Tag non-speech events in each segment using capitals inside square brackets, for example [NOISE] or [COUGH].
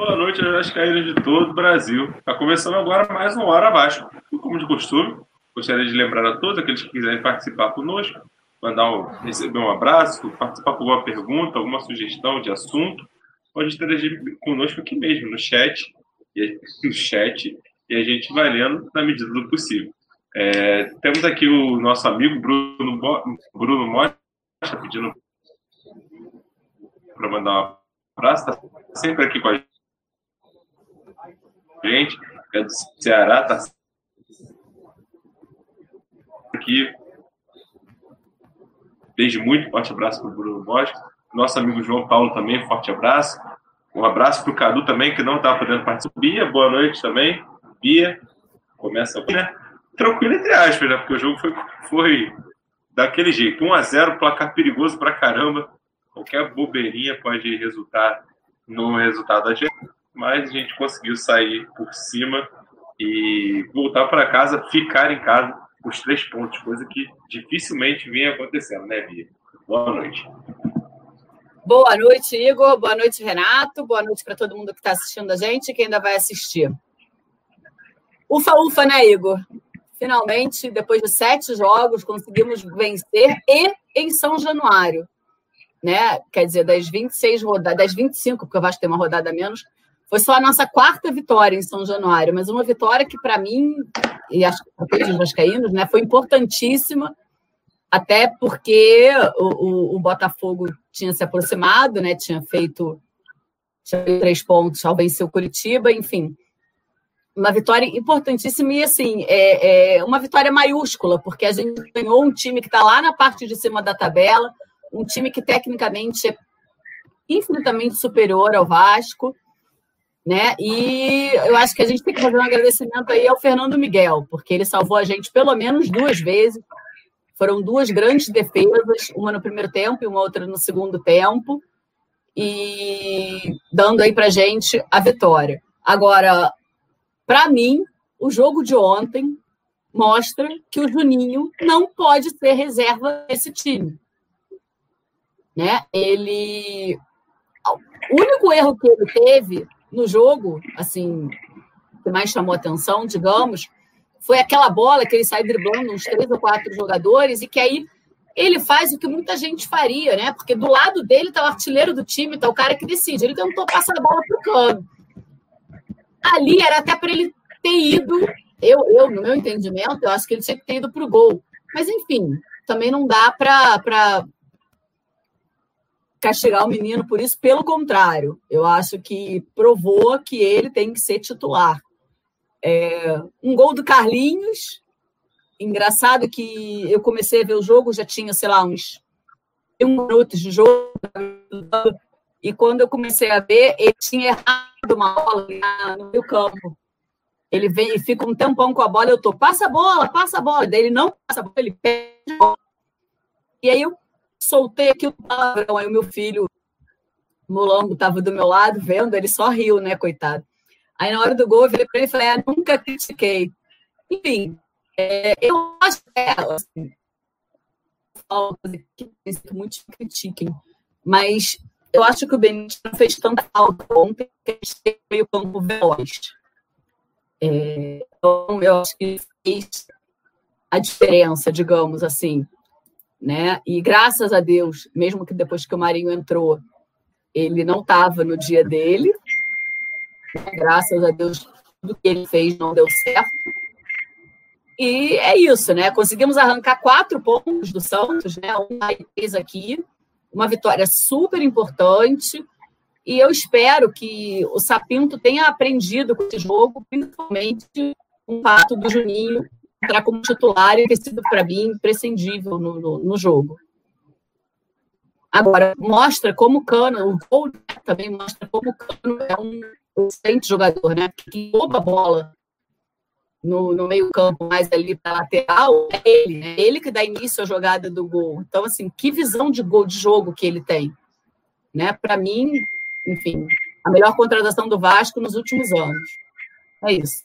Boa noite, Vascaínos de todo o Brasil. Está começando agora mais uma Hora Abaixo. Como de costume, gostaria de lembrar a todos aqueles que quiserem participar conosco, mandar um, receber um abraço, participar com alguma pergunta, alguma sugestão de assunto, pode interagir conosco aqui mesmo, no chat, [LAUGHS] no chat, e a gente vai lendo na medida do possível. É, temos aqui o nosso amigo Bruno, Bruno Mota, pedindo para mandar um abraço, está sempre aqui com a gente, é do Ceará, está aqui. Desde muito, forte abraço para o Bruno Bosco. Nosso amigo João Paulo também, forte abraço. Um abraço para o Cadu também, que não estava podendo participar. Bia, boa noite também. Bia, começa né? Tranquilo, entre aspas, né? Porque o jogo foi, foi daquele jeito. 1 a 0 placar perigoso para caramba. Qualquer bobeirinha pode resultar no resultado gente. Mas a gente conseguiu sair por cima e voltar para casa, ficar em casa os três pontos, coisa que dificilmente vinha acontecendo, né, Bia? Boa noite. Boa noite, Igor. Boa noite, Renato. Boa noite para todo mundo que está assistindo a gente e que ainda vai assistir. Ufa, ufa, né, Igor? Finalmente, depois de sete jogos, conseguimos vencer e em São Januário. Né? Quer dizer, das 26 rodadas, das 25, porque acho que tem uma rodada menos, foi só a nossa quarta vitória em São Januário, mas uma vitória que, para mim, e acho que para todos os vascaínos, né, foi importantíssima, até porque o, o, o, Botafogo tinha se aproximado, né, tinha feito, tinha feito três pontos ao vencer o Curitiba, enfim. Uma vitória importantíssima e, assim, é, é uma vitória maiúscula, porque a gente ganhou um time que está lá na parte de cima da tabela, um time que tecnicamente é infinitamente superior ao Vasco, né? E eu acho que a gente tem que fazer um agradecimento aí ao Fernando Miguel, porque ele salvou a gente pelo menos duas vezes. Foram duas grandes defesas, uma no primeiro tempo e uma outra no segundo tempo, e dando aí para gente a vitória. Agora, para mim, o jogo de ontem mostra que o Juninho não pode ser reserva desse time. Né? Ele. O único erro que ele teve no jogo, assim, que mais chamou atenção, digamos, foi aquela bola que ele sai driblando uns três ou quatro jogadores e que aí ele faz o que muita gente faria, né? Porque do lado dele está o artilheiro do time, está o cara que decide. Ele tentou passar a bola para o cano. Ali era até para ele ter ido, eu, eu, no meu entendimento, eu acho que ele tinha que ter ido para o gol. Mas, enfim, também não dá para castigar o menino por isso, pelo contrário, eu acho que provou que ele tem que ser titular. É, um gol do Carlinhos, engraçado que eu comecei a ver o jogo, já tinha, sei lá, uns minutos de jogo, e quando eu comecei a ver, ele tinha errado uma bola no meu campo. Ele vem e fica um tempão com a bola, eu tô, passa a bola, passa a bola. Daí ele não passa a bola, ele perde a bola. E aí eu soltei aqui o palavrão. Aí o meu filho, Mulambo, estava do meu lado vendo, ele só riu, né, coitado. Aí na hora do gol eu virei para ele e falei: ah, nunca critiquei. Enfim, é, eu acho que é, assim, que muitos critiquem, mas eu acho que o Benítez não fez tanta falta ontem que ele meio campo veloz. É, então, eu acho que fez a diferença, digamos assim né? E graças a Deus, mesmo que depois que o Marinho entrou, ele não estava no dia dele. Né? Graças a Deus, tudo que ele fez não deu certo. E é isso, né? Conseguimos arrancar quatro pontos do Santos, né? Um três aqui, uma vitória super importante. E eu espero que o Sapinto tenha aprendido com esse jogo, principalmente o fato do Juninho entrar como titular e ter sido, para mim, imprescindível no, no, no, jogo. Agora, mostra como o Cano, o gol também mostra como o Cano é um excelente jogador, né? Que rouba a bola no, no meio-campo, mais ali para lateral, é ele, né? Ele que dá início à jogada do gol. Então, assim, que visão de gol de jogo que ele tem. Né? Para mim, enfim, a melhor contratação do Vasco nos últimos anos. É isso.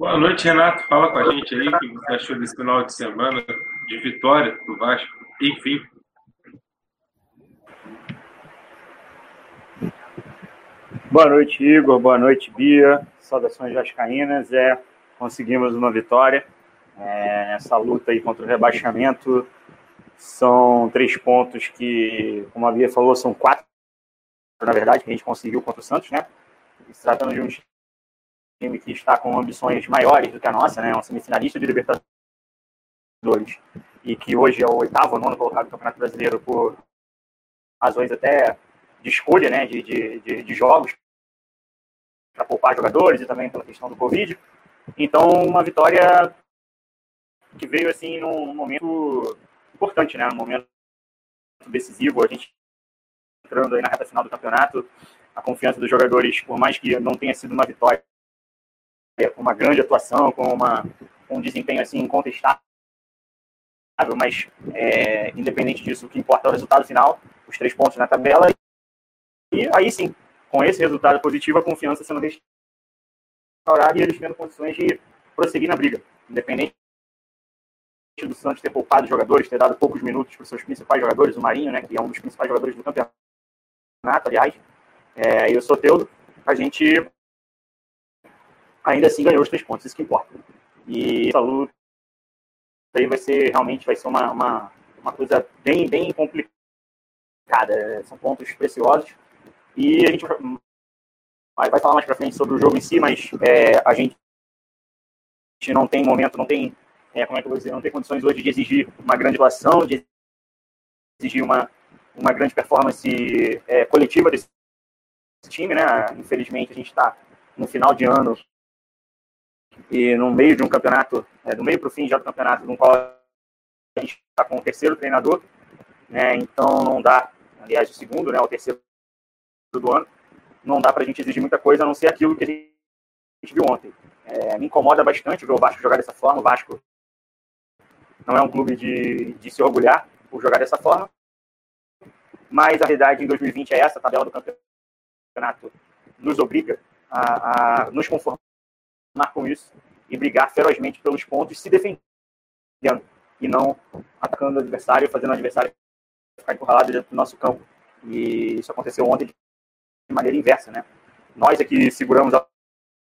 Boa noite, Renato. Fala com a gente aí o que você achou desse final de semana de vitória do Vasco. Enfim. Boa noite, Igor. Boa noite, Bia. Saudações vascaínas. É, conseguimos uma vitória é, nessa luta aí contra o rebaixamento. São três pontos que, como a Bia falou, são quatro, na verdade, que a gente conseguiu contra o Santos, né? Se tratando de um time que está com ambições maiores do que a nossa, né? Um semifinalista de Libertadores e que hoje é o oitavo, nono colocado no Campeonato Brasileiro por razões até de escolha, né? De, de, de, de jogos para poupar jogadores e também pela questão do Covid. Então, uma vitória que veio assim num momento importante, né? Num momento decisivo, a gente entrando aí na reta final do campeonato, a confiança dos jogadores, por mais que não tenha sido uma vitória com uma grande atuação, com uma, um desempenho assim incontestável, mas é, independente disso, o que importa é o resultado final, os três pontos na tabela. E aí sim, com esse resultado positivo, a confiança sendo restaurada e eles tendo condições de prosseguir na briga, independente do Santos ter poupado jogadores, ter dado poucos minutos para os seus principais jogadores, o Marinho, né, que é um dos principais jogadores do campeonato, aliás, é, e o Soteudo, a gente ainda assim ganhou os três pontos, isso que importa. E essa luta aí vai ser, realmente, vai ser uma, uma, uma coisa bem, bem complicada. São pontos preciosos. E a gente vai, falar mais para frente sobre o jogo em si, mas é, a gente não tem momento, não tem, é, como é que eu vou dizer, não tem condições hoje de exigir uma grande atuação, de exigir uma, uma grande performance é, coletiva desse time, né? Infelizmente a gente está no final de ano e no meio de um campeonato, é, do meio para o fim já do campeonato, no qual a gente está com o terceiro treinador, né? Então não dá, aliás, o segundo, né? O terceiro do ano, não dá para a gente exigir muita coisa a não ser aquilo que a gente viu ontem. É, me incomoda bastante ver o Vasco jogar dessa forma. O Vasco não é um clube de, de se orgulhar por jogar dessa forma, mas a realidade em 2020 é essa, a tabela do campeonato nos obriga a, a nos conformar com isso e brigar ferozmente pelos pontos, se defendendo e não atacando o adversário, fazendo o adversário ficar encurralado dentro do nosso campo. E isso aconteceu ontem de maneira inversa, né? Nós aqui seguramos a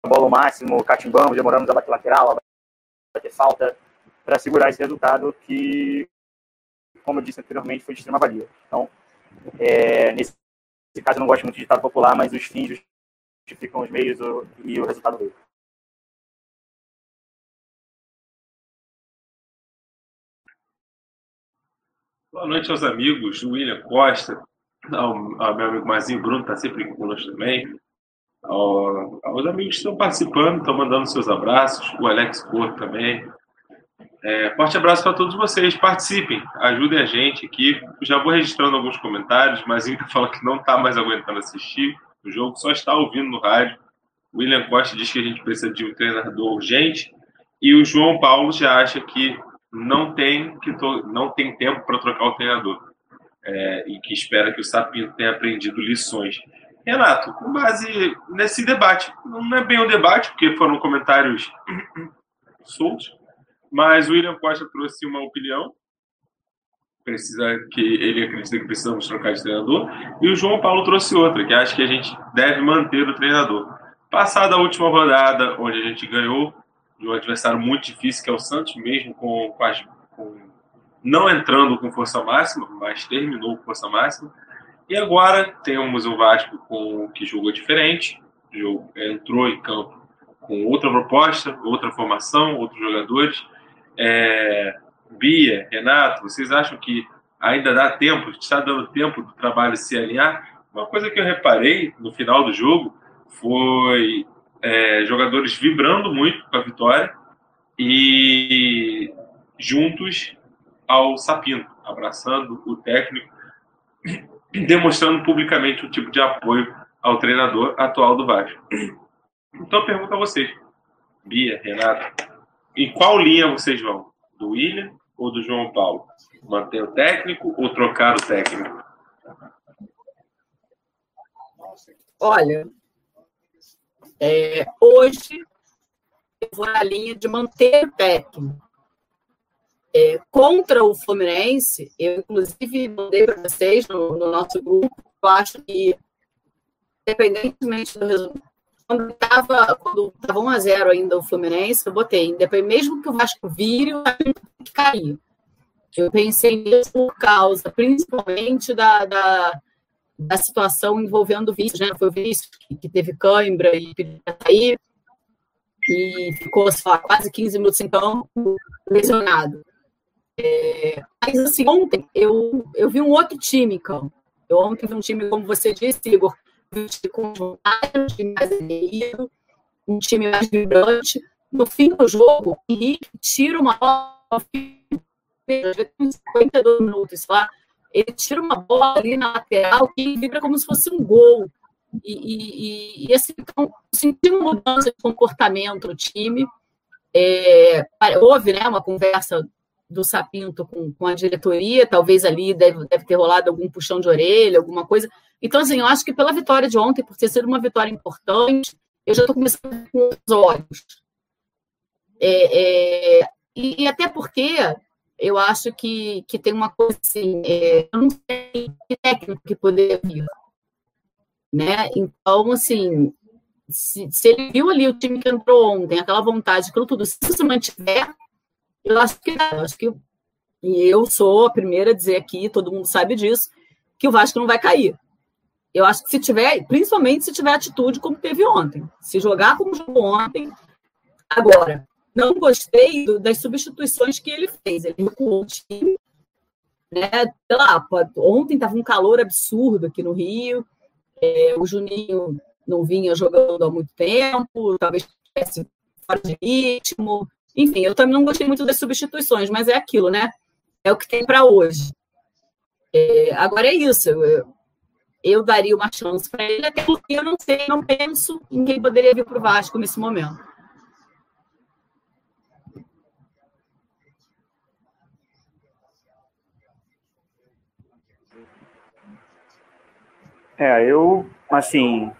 bola ao máximo, catimbamos, demoramos a bater lateral, a bater falta, para segurar esse resultado que, como eu disse anteriormente, foi de extrema valia. Então, é, nesse caso, eu não gosto muito de ditado popular, mas os fins justificam os meios e o resultado veio. Boa noite aos amigos, William Costa, ao, ao meu amigo Mazinho Bruno, está sempre conosco também, ao, aos amigos que estão participando, estão mandando seus abraços, o Alex Porto também. É, forte abraço para todos vocês, participem, ajudem a gente aqui. Já vou registrando alguns comentários, Mazinho [LAUGHS] falando que não está mais aguentando assistir o jogo, só está ouvindo no rádio. William Costa diz que a gente precisa de um treinador urgente. E o João Paulo já acha que não tem que não tem tempo para trocar o treinador é, e que espera que o Sapinto tenha aprendido lições. Renato, com base nesse debate, não é bem um debate porque foram comentários [CLEARS THROAT] soltos, mas o William Costa trouxe uma opinião precisa que ele acredita que precisamos trocar de treinador e o João Paulo trouxe outra que acha que a gente deve manter o treinador. Passada a última rodada, onde a gente ganhou, de um adversário muito difícil, que é o Santos, mesmo com, com, as, com não entrando com força máxima, mas terminou com força máxima. E agora temos o Vasco com que jogou diferente, entrou em campo com outra proposta, outra formação, outros jogadores. É, Bia, Renato, vocês acham que ainda dá tempo, está dando tempo do trabalho se alinhar? Uma coisa que eu reparei no final do jogo foi é, jogadores vibrando muito com a vitória e juntos ao Sapino, abraçando o técnico, [CLEARS THROAT] demonstrando publicamente o tipo de apoio ao treinador atual do Vasco. Então eu pergunto a vocês, Bia, Renato, em qual linha vocês vão? Do William ou do João Paulo? Manter o técnico ou trocar o técnico? Olha, é, hoje, eu vou na linha de manter o. É, contra o Fluminense, eu inclusive mandei para vocês no, no, nosso grupo, eu acho que independentemente do resultado, quando estava quando tava 1 a 0 ainda o Fluminense, eu botei, mesmo que o Vasco vire, o Vasco tem que cair. Eu pensei nisso por causa, principalmente, da, da, da situação envolvendo o Vinícius, né? Foi o Vinícius que, teve cãibra e pediu sair, e ficou, sei lá, quase 15 minutos em campo, lesionado. É, mas, assim, ontem eu, eu vi um outro time campo. Eu ontem vi um time, como você disse, Igor, com um time mais aderido, um time mais vibrante. No fim do jogo, Henrique tira uma bola, 52 minutos lá, ele tira uma bola ali na lateral que vibra como se fosse um gol. E, e, e assim, então, senti uma mudança de comportamento no time. É, houve né, uma conversa do Sapinto com, com a diretoria, talvez ali deve, deve ter rolado algum puxão de orelha, alguma coisa. Então, assim, eu acho que pela vitória de ontem, por ter sido uma vitória importante, eu já estou começando com os olhos. É, é, e, e, até porque eu acho que, que tem uma coisa assim, é, eu não sei que técnico que poderia vir. Né? Então, assim, se, se, ele viu ali o time que entrou ontem, aquela vontade, aquilo tudo, se se mantiver, eu acho que eu acho que e eu sou a primeira a dizer aqui, todo mundo sabe disso, que o Vasco não vai cair. Eu acho que se tiver, principalmente se tiver atitude como teve ontem, se jogar como jogou ontem, agora, não gostei do, das substituições que ele fez. Ele recuou o time, né? Sei lá, ontem estava um calor absurdo aqui no Rio, é, o Juninho não vinha jogando há muito tempo, talvez tivesse fora de ritmo, enfim, eu também não gostei muito das substituições, mas é aquilo, né? É o que tem para hoje. É, agora é isso. Eu, eu daria uma chance para ele, até porque eu não sei, não penso em quem poderia vir para o Vasco nesse momento. É, eu, assim,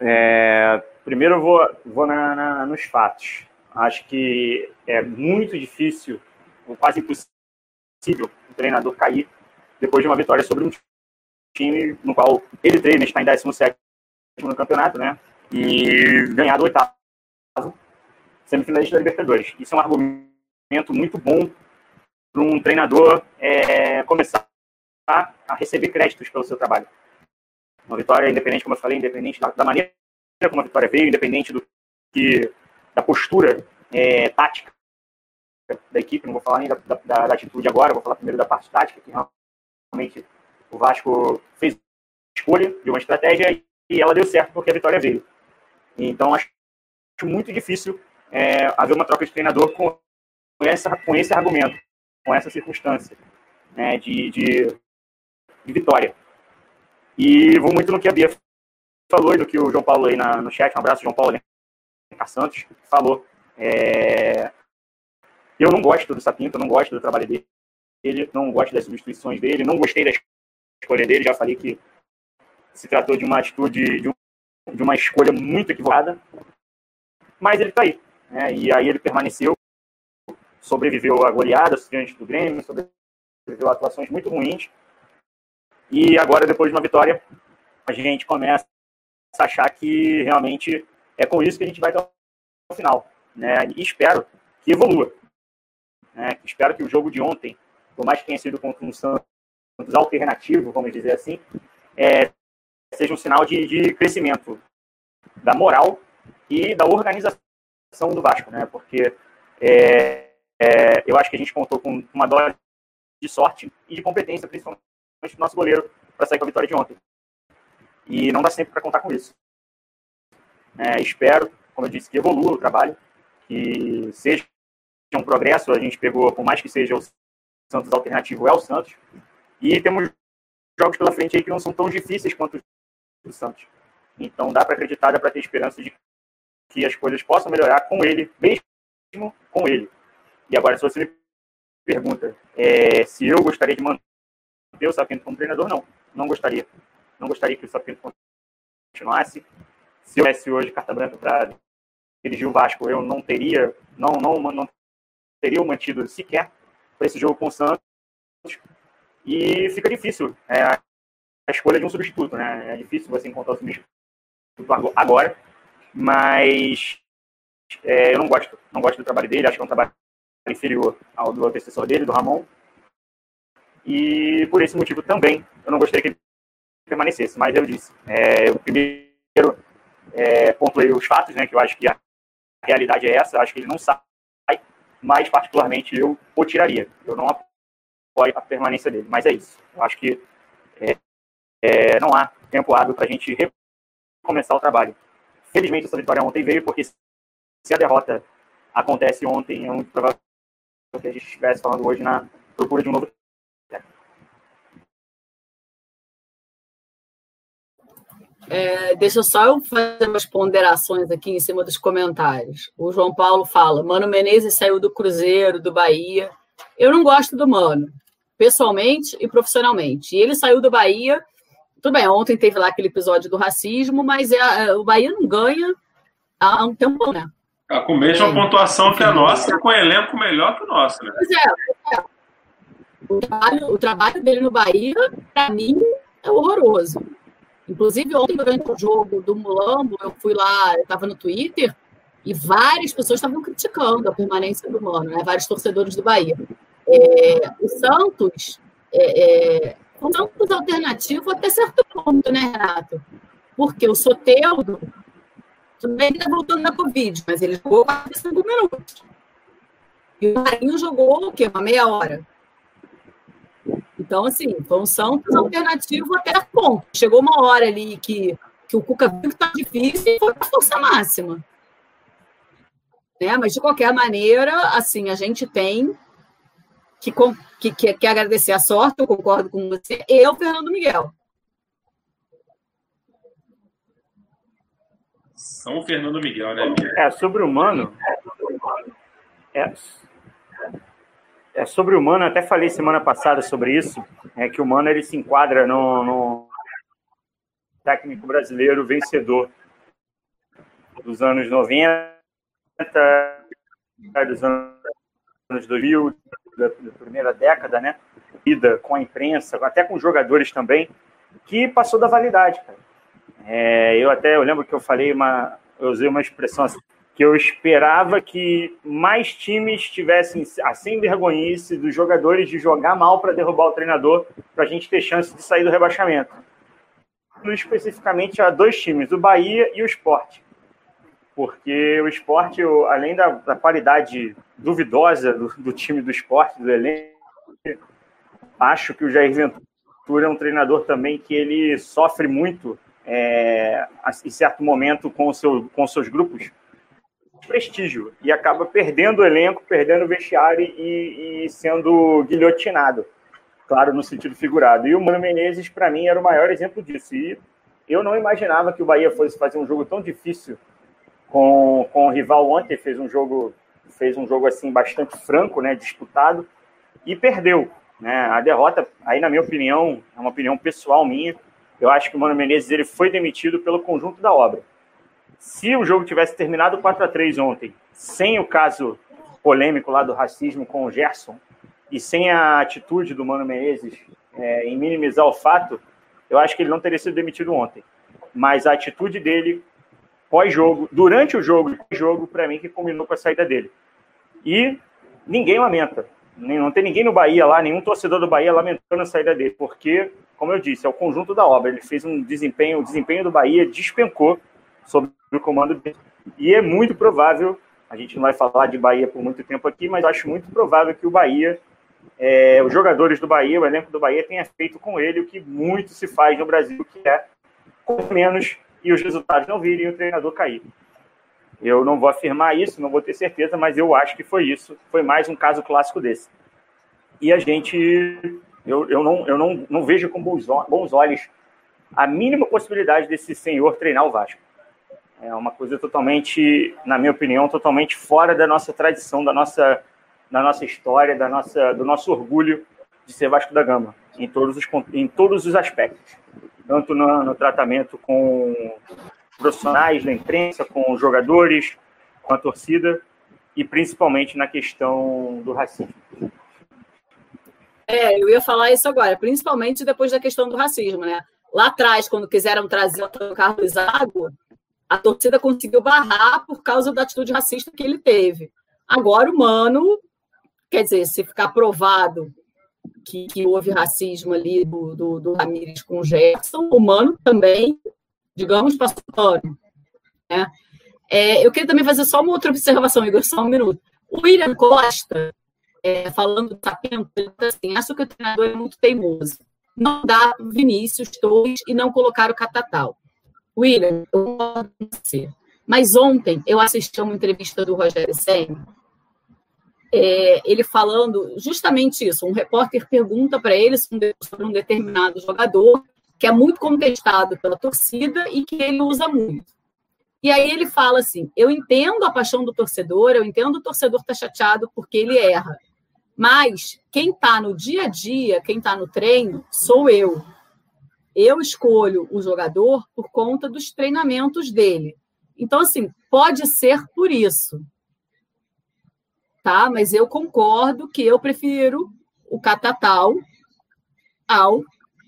é, primeiro eu vou, vou na, na, nos fatos. Acho que é muito difícil, quase impossível, o treinador cair depois de uma vitória sobre um time no qual ele treina, está em 17 no campeonato, né? E ganhar do oitavo semifinalista da Libertadores. Isso é um argumento muito bom para um treinador é, começar a receber créditos pelo seu trabalho. Uma vitória independente, como eu falei, independente da, da maneira como a vitória veio, independente do que da postura é, tática da equipe, não vou falar nem da, da, da, atitude agora, vou falar primeiro da parte tática, que realmente o Vasco fez escolha de uma estratégia e ela deu certo porque a vitória veio. Então, acho muito difícil é, haver uma troca de treinador com, essa, com esse argumento, com essa circunstância né, de, de, de, vitória. E vou muito no que a Bia falou e do que o João Paulo aí na, no chat, um abraço, João Paulo Santos, falou. É... Eu não gosto do Sapinto, não gosto do trabalho dele, ele não gosto das substituições dele, não gostei da escolha dele, já falei que se tratou de uma atitude, de, um, de uma escolha muito equivocada, mas ele está aí. Né? E aí ele permaneceu, sobreviveu a goleadas diante do Grêmio, sobreviveu a atuações muito ruins, e agora, depois de uma vitória, a gente começa a achar que realmente é com isso que a gente vai até o final. Né? E espero que evolua. Né? Espero que o jogo de ontem, por mais que tenha sido contra um Santos alternativo, vamos dizer assim, é, seja um sinal de, de, crescimento da moral e da organização do Vasco, né? Porque é, é, eu acho que a gente contou com uma dose de sorte e de competência, principalmente do nosso goleiro, para sair com a vitória de ontem. E não dá sempre para contar com isso. É, espero, como eu disse, que evolua o trabalho, que seja um progresso. A gente pegou, por mais que seja o Santos alternativo, é o Santos. E temos jogos pela frente aí que não são tão difíceis quanto os do Santos. Então dá para acreditar, dá para ter esperança de que as coisas possam melhorar com ele, mesmo com ele. E agora, se você me pergunta é, se eu gostaria de manter o Sapinto como treinador, não. Não gostaria. Não gostaria que o Sapinto continuasse se eu tivesse hoje carta branca para dirigir o Vasco, eu não teria, não, não, não teria mantido sequer para esse jogo com o Santos. E fica difícil é, a escolha de um substituto, né? É difícil você encontrar um agora, mas é, eu não gosto, não gosto do trabalho dele, acho que é um trabalho inferior ao do antecessor dele, do Ramon. E por esse motivo também eu não gostaria que ele permanecesse, mas eu disse, é, eu primeiro é, pontuei os fatos, né, que eu acho que a realidade é essa, acho que ele não sai, mas particularmente eu o tiraria. Eu não apoio a permanência dele, mas é isso. Eu acho que é, é, não há tempo hábil para a gente recomeçar o trabalho. Felizmente essa vitória ontem veio, porque se a derrota acontece ontem, é muito provável que a gente estivesse falando hoje na procura de um novo É, deixa só eu fazer umas ponderações aqui em cima dos comentários. O João Paulo fala: Mano Menezes saiu do Cruzeiro, do Bahia. Eu não gosto do Mano, pessoalmente e profissionalmente. E ele saiu do Bahia. Tudo bem, ontem teve lá aquele episódio do racismo, mas é, é o Bahia não ganha há um tempo, né? Ah, com a mesma é. pontuação que a nossa, com um elenco melhor que o nosso, né? Pois é. é. O, trabalho, o trabalho dele no Bahia, para mim, é horroroso. Inclusive, ontem, durante o jogo do Mulambo, eu fui lá, eu estava no Twitter, e várias pessoas estavam criticando a permanência do Mano, né? vários torcedores do Bahia. É, o Santos é, é, um Santos alternativo até certo ponto, né, Renato? Porque o Soteldo também está voltando da Covid, mas ele jogou 45 minutos. E o Marinho jogou o quê? Uma meia hora. Então, assim, foi um Santos alternativo até ponto. Chegou uma hora ali que, que o Cuca viu que está difícil e foi para força máxima. Né? Mas, de qualquer maneira, assim, a gente tem que, que, que, que agradecer a sorte, eu concordo com você, e o Fernando Miguel. São Fernando Miguel, né? É, sobre o Mano. É, é, sobre o Mano, até falei semana passada sobre isso, é que o Mano ele se enquadra no, no técnico brasileiro vencedor dos anos 90, dos anos 2000, da, da primeira década, né? Vida com a imprensa, até com jogadores também, que passou da validade, cara. É, eu até eu lembro que eu falei uma, eu usei uma expressão assim, que eu esperava que mais times tivessem a sem vergonhice dos jogadores de jogar mal para derrubar o treinador, para a gente ter chance de sair do rebaixamento. Especificamente a dois times, o Bahia e o Sport. Porque o Sport, além da, da qualidade duvidosa do, do, time do esporte, do elenco, acho que o Jair Ventura é um treinador também que ele sofre muito é, em certo momento com, o seu, com seus grupos prestígio e acaba perdendo o elenco, perdendo o vestiário e, e sendo guilhotinado, claro, no sentido figurado. E o Mano Menezes, para mim, era o maior exemplo disso. E eu não imaginava que o Bahia fosse fazer um jogo tão difícil com, com o rival ontem, fez um jogo fez um jogo assim bastante franco, né, disputado e perdeu, né? A derrota, aí na minha opinião, é uma opinião pessoal minha, eu acho que o Mano Menezes ele foi demitido pelo conjunto da obra se o jogo tivesse terminado 4 a 3 ontem, sem o caso polêmico lá do racismo com o Gerson, e sem a atitude do Mano Menezes é, em minimizar o fato, eu acho que ele não teria sido demitido ontem. Mas a atitude dele pós-jogo, durante o jogo, jogo para mim que combinou com a saída dele. E ninguém lamenta. Não tem ninguém no Bahia lá, nenhum torcedor do Bahia lamentando a saída dele, porque, como eu disse, é o conjunto da obra. Ele fez um desempenho, o desempenho do Bahia despencou sob o comando dele. E é muito provável, a gente não vai falar de Bahia por muito tempo aqui, mas acho muito provável que o Bahia, é, os jogadores do Bahia, o elenco do Bahia tenha feito com ele o que muito se faz no Brasil, que é com menos e os resultados não virem e o treinador cair. Eu não vou afirmar isso, não vou ter certeza, mas eu acho que foi isso. Foi mais um caso clássico desse. E a gente, eu, eu, não, eu não, não vejo com bons olhos a mínima possibilidade desse senhor treinar o Vasco. É uma coisa totalmente, na minha opinião, totalmente fora da nossa tradição, da nossa, da nossa história, da nossa, do nosso orgulho de ser Vasco da Gama, em todos os, em todos os aspectos. Tanto no, no tratamento com profissionais da imprensa, com jogadores, com a torcida e principalmente na questão do racismo. É, eu ia falar isso agora, principalmente depois da questão do racismo, né? Lá atrás, quando quiseram trazer o Carlos Zago, a torcida conseguiu barrar por causa da atitude racista que ele teve. Agora o Mano, quer dizer, se ficar provado que, que houve racismo ali do, do, do Ramires com o Gerson, o Mano também, digamos, passou pano. Né? É, eu queria também fazer só uma outra observação, Igor, só um minuto. O William Costa, é, falando do Sapento, assim, acho que o treinador é muito teimoso. Não dá Vinícius, Torres e não colocar o Catatal. William, eu com você. Mas ontem eu assisti a uma entrevista do Rogério Senna, é, ele falando justamente isso. Um repórter pergunta para ele sobre um determinado jogador que é muito contestado pela torcida e que ele usa muito. E aí ele fala assim: eu entendo a paixão do torcedor, eu entendo o torcedor estar tá chateado porque ele erra. Mas quem está no dia a dia, quem está no treino, sou eu. Eu escolho o jogador por conta dos treinamentos dele. Então, assim, pode ser por isso. Tá? Mas eu concordo que eu prefiro o Catatal ao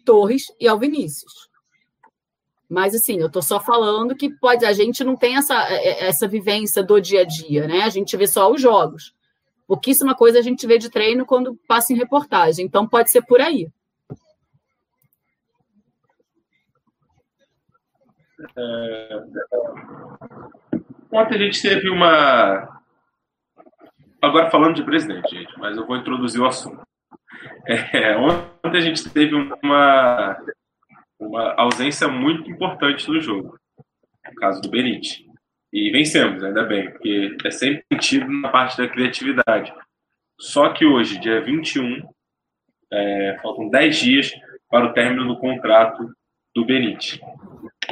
Torres e ao Vinícius. Mas assim, eu estou só falando que pode, a gente não tem essa, é, é, essa vivência do dia a dia, né? A gente vê só os jogos. Pouquíssima coisa a gente vê de treino quando passa em reportagem. Então pode ser por aí. É... Ontem a gente teve uma. Agora falando de presidente, gente, mas eu vou introduzir o assunto. É, ontem a gente teve uma uma ausência muito importante no jogo, no caso do Benite. E vencemos, ainda bem, porque é sempre sentido na parte da criatividade. Só que hoje, dia 21, é, faltam 10 dias para o término do contrato do Benite.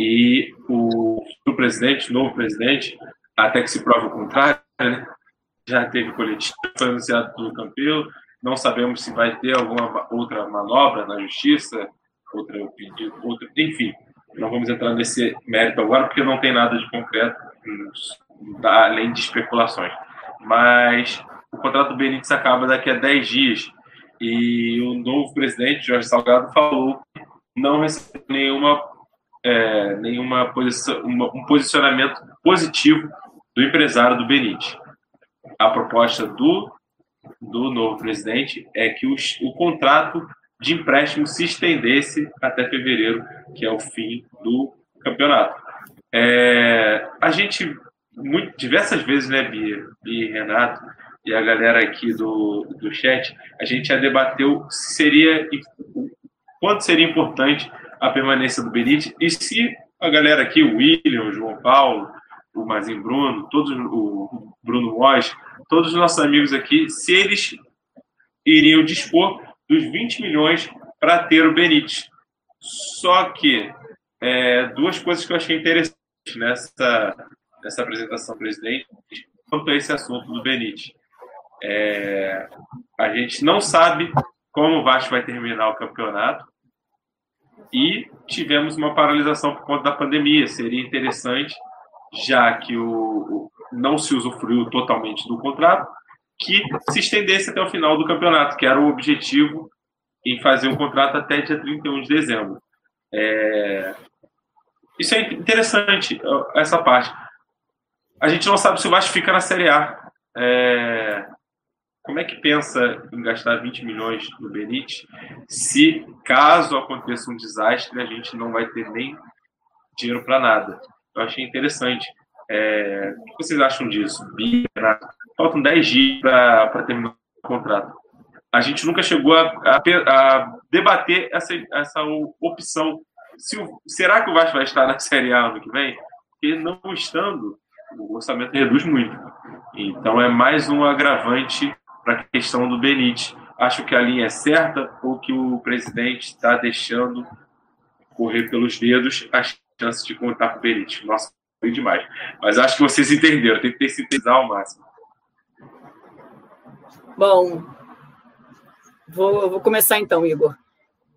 E o, o presidente, o novo presidente, até que se prove o contrário, né, já teve coletivo, foi anunciado pelo Campelo, não sabemos se vai ter alguma outra manobra na justiça, outra pedido, outra, enfim, não vamos entrar nesse mérito agora porque não tem nada de concreto além de especulações. Mas o contrato do Benítez acaba daqui a 10 dias e o novo presidente, Jorge Salgado, falou que não recebeu nenhuma, é, nenhuma posição, uma, um posicionamento positivo do empresário do Benítez. A proposta do, do novo presidente é que os, o contrato de empréstimo se estendesse até fevereiro, que é o fim do campeonato. É, a gente, muito, diversas vezes, né, Bia, Bia Renato, e a galera aqui do, do chat, a gente já debateu se seria, quanto seria importante a permanência do Benítez e se a galera aqui, o William, o João Paulo, o Mazinho Bruno, todos, o Bruno Walsh, todos os nossos amigos aqui, se eles iriam dispor dos 20 milhões para ter o Benítez. Só que é, duas coisas que eu achei interessantes nessa, nessa apresentação presidente quanto a esse assunto do Benítez. É, a gente não sabe como o Vasco vai terminar o campeonato e tivemos uma paralisação por conta da pandemia. Seria interessante, já que o, o não se usufruiu totalmente do contrato, que se estendesse até o final do campeonato, que era o objetivo em fazer o contrato até dia 31 de dezembro. É... Isso é interessante, essa parte. A gente não sabe se o Vasco fica na Série A. É... Como é que pensa em gastar 20 milhões no Benite se, caso aconteça um desastre, a gente não vai ter nem dinheiro para nada? Eu achei interessante. É... O que vocês acham disso? Bia, faltam 10 dias para terminar o contrato. A gente nunca chegou a, a, a debater essa, essa opção. Se o, será que o Vasco vai estar na [LAUGHS] Série A ano que vem? Porque não estando, o orçamento reduz muito. Então é mais um agravante para a questão do Benite. Acho que a linha é certa ou que o presidente está deixando correr pelos dedos as chances de contar com o Benite. Nossa, foi demais. Mas acho que vocês entenderam, tem que ter sintetizar ao máximo. Bom, vou, vou começar então, Igor.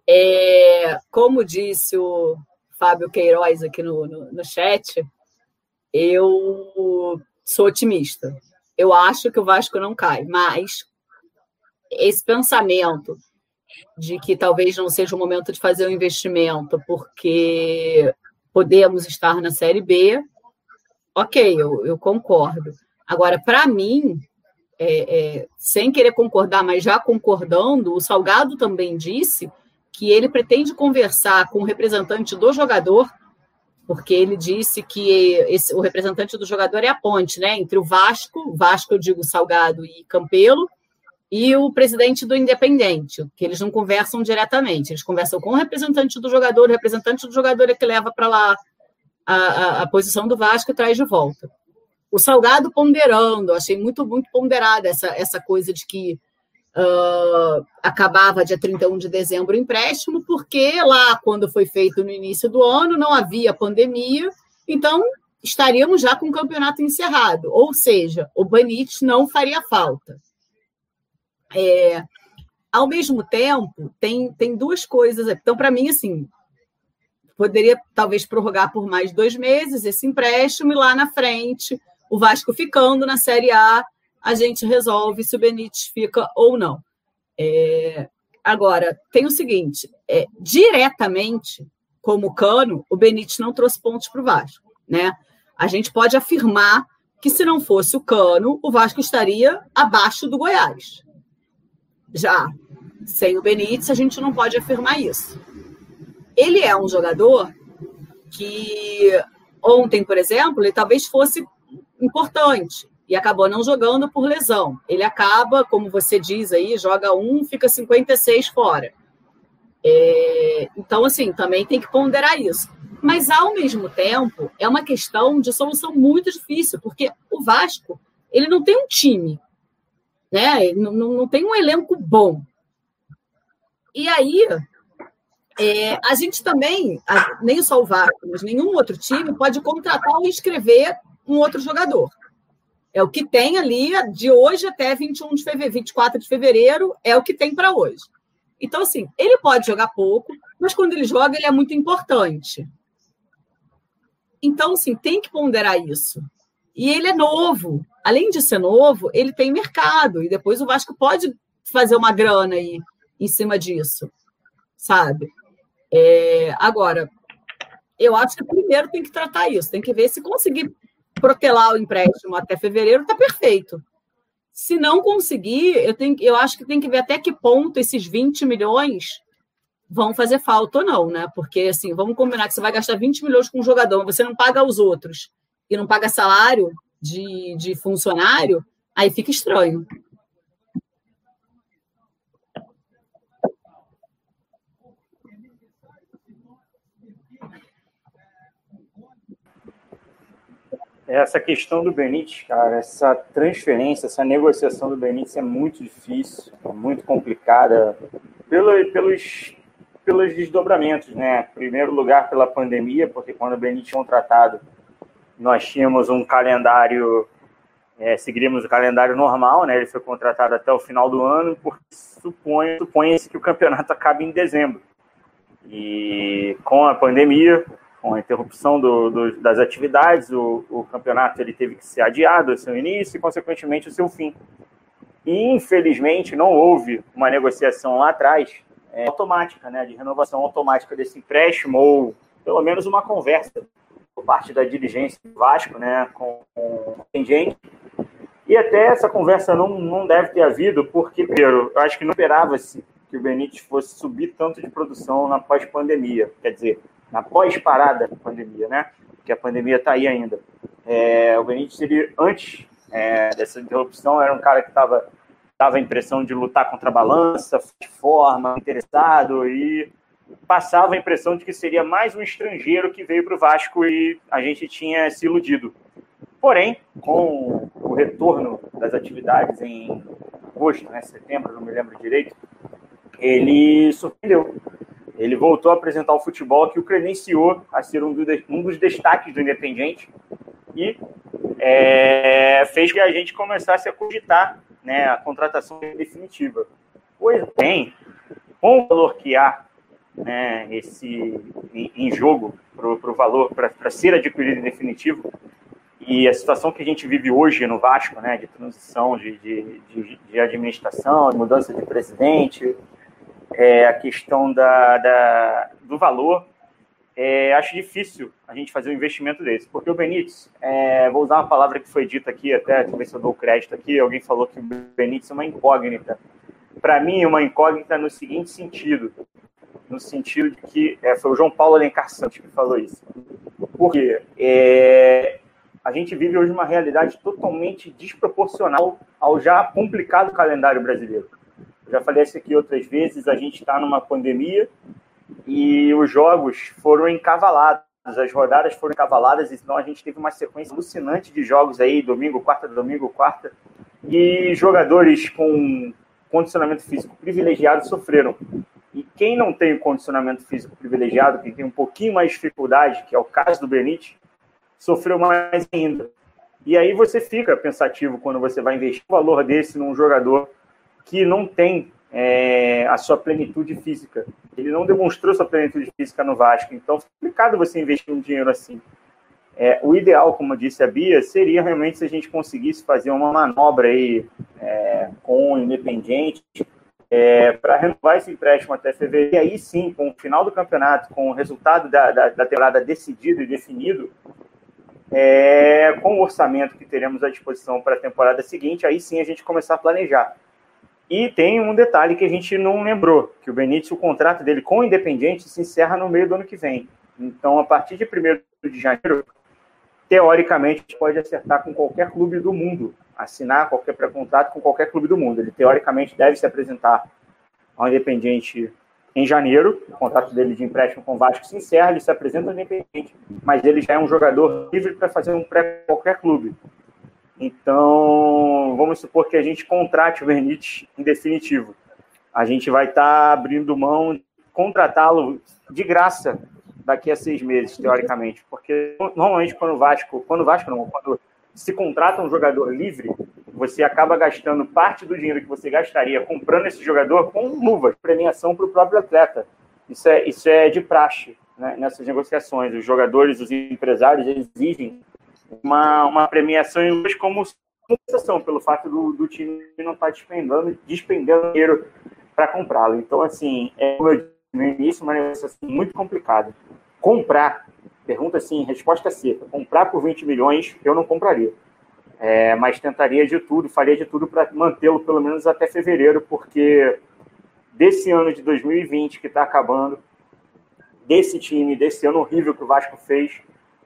É, como disse o Fábio Queiroz aqui no, no, no chat, eu sou otimista. Eu acho que o Vasco não cai, mas esse pensamento de que talvez não seja o momento de fazer um investimento porque podemos estar na Série B, ok, eu, eu concordo. Agora, para mim, é, é, sem querer concordar, mas já concordando, o Salgado também disse que ele pretende conversar com o representante do jogador, porque ele disse que esse, o representante do jogador é a ponte, né, entre o Vasco, Vasco eu digo Salgado e Campelo, e o presidente do Independente, que eles não conversam diretamente, eles conversam com o representante do jogador, o representante do jogador é que leva para lá a, a, a, posição do Vasco e traz de volta. O Salgado ponderando, achei muito, muito ponderada essa, essa coisa de que uh, acabava dia 31 de dezembro o empréstimo, porque lá, quando foi feito no início do ano, não havia pandemia, então estaríamos já com o campeonato encerrado, ou seja, o Banit não faria falta. É, ao mesmo tempo, tem, tem duas coisas. Então, para mim, assim, poderia talvez prorrogar por mais dois meses esse empréstimo e lá na frente, o Vasco ficando na Série A, a gente resolve se o Benítez fica ou não. É, agora, tem o seguinte: é, diretamente, como cano, o Benítez não trouxe pontos para o Vasco. Né? A gente pode afirmar que se não fosse o cano, o Vasco estaria abaixo do Goiás. Já sem o Benítez, a gente não pode afirmar isso. Ele é um jogador que ontem, por exemplo, ele talvez fosse importante e acabou não jogando por lesão. Ele acaba, como você diz aí, joga um, fica 56 fora. É, então, assim, também tem que ponderar isso. Mas, ao mesmo tempo, é uma questão de solução muito difícil, porque o Vasco ele não tem um time, né? não, não tem um elenco bom. E aí, é, a gente também, nem só o Vasco, mas nenhum outro time pode contratar ou inscrever um outro jogador. É o que tem ali de hoje até 21 de fevereiro, 24 de fevereiro, é o que tem para hoje. Então, assim, ele pode jogar pouco, mas quando ele joga, ele é muito importante. Então, assim, tem que ponderar isso. E ele é novo. Além de ser novo, ele tem mercado. E depois o Vasco pode fazer uma grana aí em cima disso, sabe? É, agora, eu acho que primeiro tem que tratar isso, tem que ver se conseguir protelar o empréstimo até fevereiro, está perfeito. Se não conseguir, eu, tenho, eu acho que tem que ver até que ponto esses 20 milhões vão fazer falta ou não, né? Porque, assim, vamos combinar que você vai gastar 20 milhões com um jogador, você não paga os outros e não paga salário de, de funcionário, aí fica estranho. Essa questão do Benítez, cara, essa transferência, essa negociação do Benítez é muito difícil, é muito complicada pelo, pelos, pelos desdobramentos, né? Em primeiro lugar, pela pandemia, porque quando o Benítez foi contratado, nós tínhamos um calendário, é, seguiríamos o calendário normal, né? Ele foi contratado até o final do ano, porque supõe, supõe-se que o campeonato acabe em dezembro. E com a pandemia, com a interrupção do, do, das atividades, o, o, campeonato ele teve que ser adiado o seu início e, consequentemente, o seu fim. E, infelizmente, não houve uma negociação lá atrás é, automática, né, de renovação automática desse empréstimo, ou pelo menos uma conversa por parte da dirigência do Vasco né, com, o gente. E até essa conversa não, não deve ter havido, porque, primeiro, eu acho que não esperava-se que o Benítez fosse subir tanto de produção na pós-pandemia. Quer dizer, na pós-parada da pandemia, né? Porque a pandemia está aí ainda. É, o Benítez, ele, antes é, dessa interrupção, era um cara que estava dava a impressão de lutar contra a balança, de forma, interessado e passava a impressão de que seria mais um estrangeiro que veio para o Vasco e a gente tinha se iludido. Porém, com o retorno das atividades em agosto, né, setembro, não me lembro direito, ele surpreendeu. Ele voltou a apresentar o futebol que o credenciou a ser um, do, um dos destaques do Independente e é, fez que a gente começasse a cogitar né, a contratação definitiva. Pois bem, com o valor que há né, esse, em, em jogo para o valor, para ser adquirido em definitivo, e a situação que a gente vive hoje no Vasco, né, de transição de, de, de, de administração, de mudança de presidente, é, a questão da, da, do valor, é, acho difícil a gente fazer um investimento desse, porque o Benítez, é, vou usar uma palavra que foi dita aqui, até ver se eu dou crédito aqui, alguém falou que o Benítez é uma incógnita. Para mim, uma incógnita no seguinte sentido, no sentido de que é, foi o João Paulo Alencar Santos que falou isso. Porque é, a gente vive hoje uma realidade totalmente desproporcional ao já complicado calendário brasileiro. Já falei isso aqui outras vezes, a gente está numa pandemia e os jogos foram encavalados, as rodadas foram encavaladas, então a gente teve uma sequência alucinante de jogos aí, domingo, quarta, domingo, quarta, e jogadores com condicionamento físico privilegiado sofreram. E quem não tem condicionamento físico privilegiado, quem tem um pouquinho mais de dificuldade, que é o caso do Benítez, sofreu mais ainda. E aí você fica pensativo quando você vai investir um valor desse num jogador que não tem é, a sua plenitude física. Ele não demonstrou sua plenitude física no Vasco, então é complicado você investir um dinheiro assim. É, o ideal, como disse a Bia, seria realmente se a gente conseguisse fazer uma manobra aí é, com o Independiente é, para renovar esse empréstimo até fevereiro. E aí sim, com o final do campeonato, com o resultado da, da, da temporada decidido e definido, é, com o orçamento que teremos à disposição para a temporada seguinte, aí sim a gente começar a planejar. E tem um detalhe que a gente não lembrou, que o Benítez, o contrato dele com o Independiente se encerra no meio do ano que vem. Então, a partir de 1 de janeiro, teoricamente, pode acertar com qualquer clube do mundo, assinar qualquer pré-contrato com qualquer clube do mundo. Ele, teoricamente, deve se apresentar ao Independiente em janeiro, o contrato dele de empréstimo com o Vasco se encerra, ele se apresenta ao Independiente, mas ele já é um jogador livre para fazer um pré qualquer clube. Então, vamos supor que a gente contrate o Benítez em definitivo. A gente vai estar tá abrindo mão, contratá-lo de graça daqui a seis meses, teoricamente. Porque normalmente quando o Vasco, quando o Vasco não, quando se contrata um jogador livre, você acaba gastando parte do dinheiro que você gastaria comprando esse jogador com luvas, premiação para o próprio atleta. Isso é, isso é de praxe né, nessas negociações. Os jogadores, os empresários exigem uma, uma premiação em luz como compensação pelo fato do, do time não estar tá despendendo, despendendo dinheiro para comprá-lo. Então, assim, é como eu disse no início, uma negociação muito complicada. Comprar, pergunta assim, resposta seca, comprar por 20 milhões, eu não compraria. É, mas tentaria de tudo, faria de tudo para mantê-lo pelo menos até fevereiro, porque desse ano de 2020 que está acabando, desse time, desse ano horrível que o Vasco fez,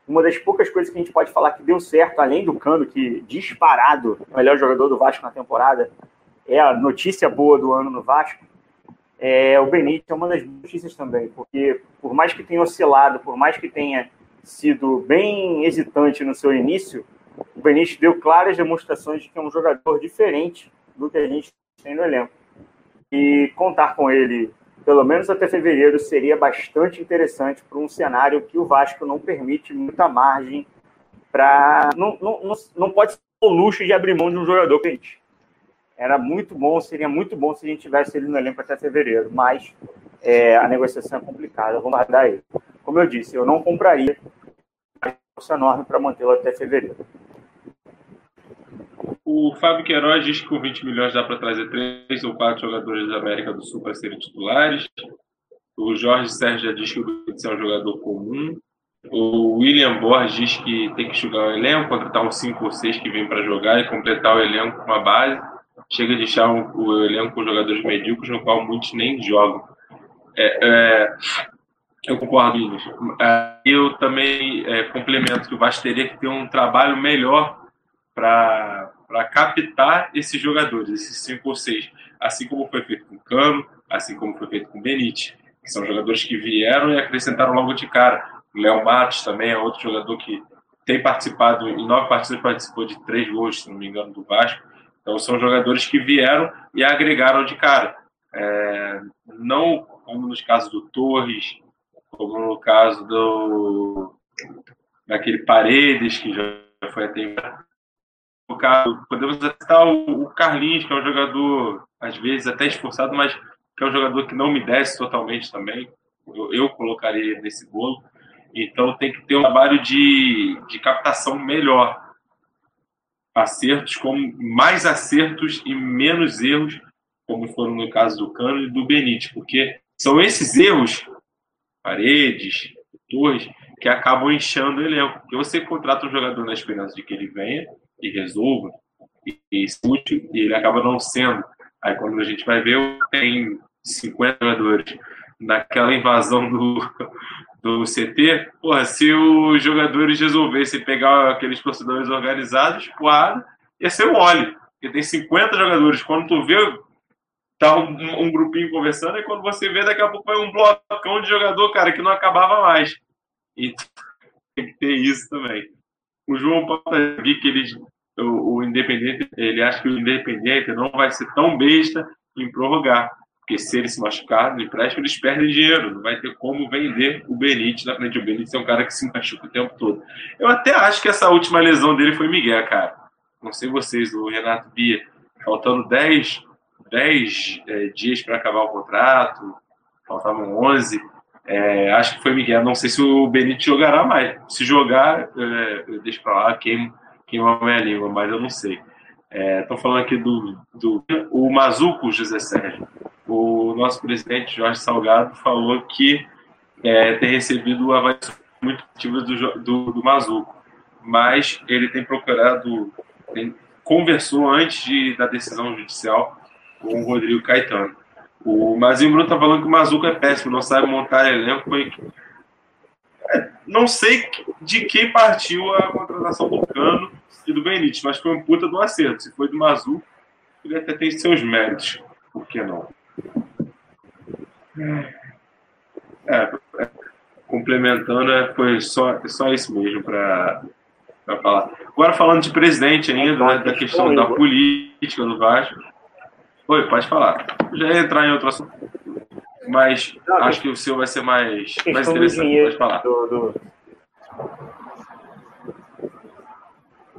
uma das poucas coisas que a gente pode falar que deu certo, além do Cano, que disparado, melhor jogador do Vasco na temporada, é a notícia boa do ano no Vasco, é, o Benítez é uma das notícias também, porque por mais que tenha oscilado, por mais que tenha sido bem hesitante no seu início, o Benítez deu claras demonstrações de que é um jogador diferente do que a gente tem no elenco. E contar com ele pelo menos até fevereiro, seria bastante interessante para um cenário que o Vasco não permite muita margem para. Não, não, não, pode ser o luxo de abrir mão de um jogador que a gente. Era muito bom, seria muito bom se a gente tivesse ele no elenco até fevereiro, mas é, a negociação é complicada, vamos guardar ele. Como eu disse, eu não compraria um enorme para mantê-lo até fevereiro. O Fábio Queiroz diz que com 20 milhões dá para trazer três ou quatro jogadores da América do Sul para serem titulares. O Jorge Sérgio já diz que o Benítez é um jogador comum. O William Borges diz que tem que enxugar o elenco, contratar uns 5 ou 6 que vêm para jogar e completar o elenco com uma base. Chega de deixar o elenco com jogadores medíocres, no qual muitos nem jogam. É, é, eu concordo, Inês. É, eu também é, complemento que o Vasco teria que ter um trabalho melhor para captar esses jogadores, esses cinco ou seis, assim como foi feito com Cano, assim como foi feito com Benite, que são jogadores que vieram e acrescentaram logo de cara. O Léo Matos também é outro jogador que tem participado, em nove partidas participou de três gols, se não me engano, do Vasco. Então são jogadores que vieram e agregaram de cara. É, não como nos casos do Torres, como no caso do daquele Paredes, que já foi até podemos citar o Carlinhos, que é um jogador, às vezes, até esforçado, mas que é um jogador que não me desce totalmente também. Eu, eu colocaria nesse bolo. Então tem que ter um trabalho de, de captação melhor. Acertos, com mais acertos e menos erros, como foram no caso do Cano e do Benítez, porque são esses erros, Paredes, fatores que acabam inchando o elenco. Porque você contrata um jogador na esperança de que ele venha e resolva e, e e ele acaba não sendo. Aí quando a gente vai ver, tem 50 jogadores naquela invasão do, do CT, porra, se os jogadores resolvessem pegar aqueles torcedores organizados, porra, ia ser mole. Porque tem 50 jogadores. Quando tu vê, tá um, um, grupinho conversando, e quando você vê, daqui a pouco vai um blocão de jogador, cara, que não acabava mais. E tem que ter isso também. O João Paulo vi que ele, o, o Independente, ele acha que o Independente não vai ser tão besta em prorrogar. Porque se ele se machucar no empréstimo, eles perdem dinheiro. Não vai ter como vender o Benítez na frente. O Benítez é um cara que se machuca o tempo todo. Eu até acho que essa última lesão dele foi Miguel, cara. Não sei vocês, o Renato Bia, faltando 10, 10 é, dias para acabar o contrato, faltavam 11. É, acho que foi Miguel. Não sei se o Benítez jogará mais. Se jogar, é, eu deixo para lá, queima, queima a minha língua, mas eu não sei. Estou é, falando aqui do, do o Mazuco José Sérgio o nosso presidente Jorge Salgado falou que é, tem recebido avaliações muito positivas do, do, do Mazuco, mas ele tem procurado, tem, conversou antes de, da decisão judicial com o Rodrigo Caetano. O Mazinho Bruno está falando que o Mazuco é péssimo, não sabe montar elenco. É, não sei de quem partiu a contratação do Cano e do Benítez, mas foi um puta do acerto. Se foi do Mazuco, ele até tem seus méritos. Por que não? É, complementando, é, foi só, só isso mesmo para falar. Agora falando de presidente ainda, né, da questão da política do Vasco. Oi, pode falar. Já ia entrar em outro assunto. Mas acho que o seu vai ser mais, mais interessante. Pode falar. Do, do...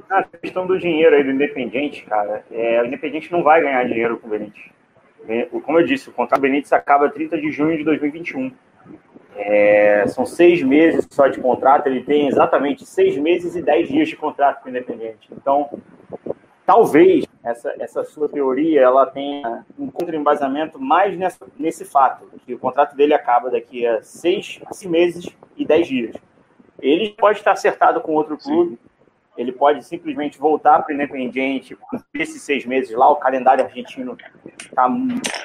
A questão do dinheiro aí do Independente, cara, é, o Independente não vai ganhar dinheiro com o Benítez. É, como eu disse, o contrato do Benítez acaba 30 de junho de 2021. É, são seis meses só de contrato, ele tem exatamente seis meses e dez dias de contrato com o Independente. Então, talvez essa, essa sua teoria ela tenha um contra-embasamento mais nessa, nesse fato, que o contrato dele acaba daqui a seis, seis meses e dez dias. Ele pode estar acertado com outro clube, Sim ele pode simplesmente voltar para o Independiente esses seis meses lá. O calendário argentino está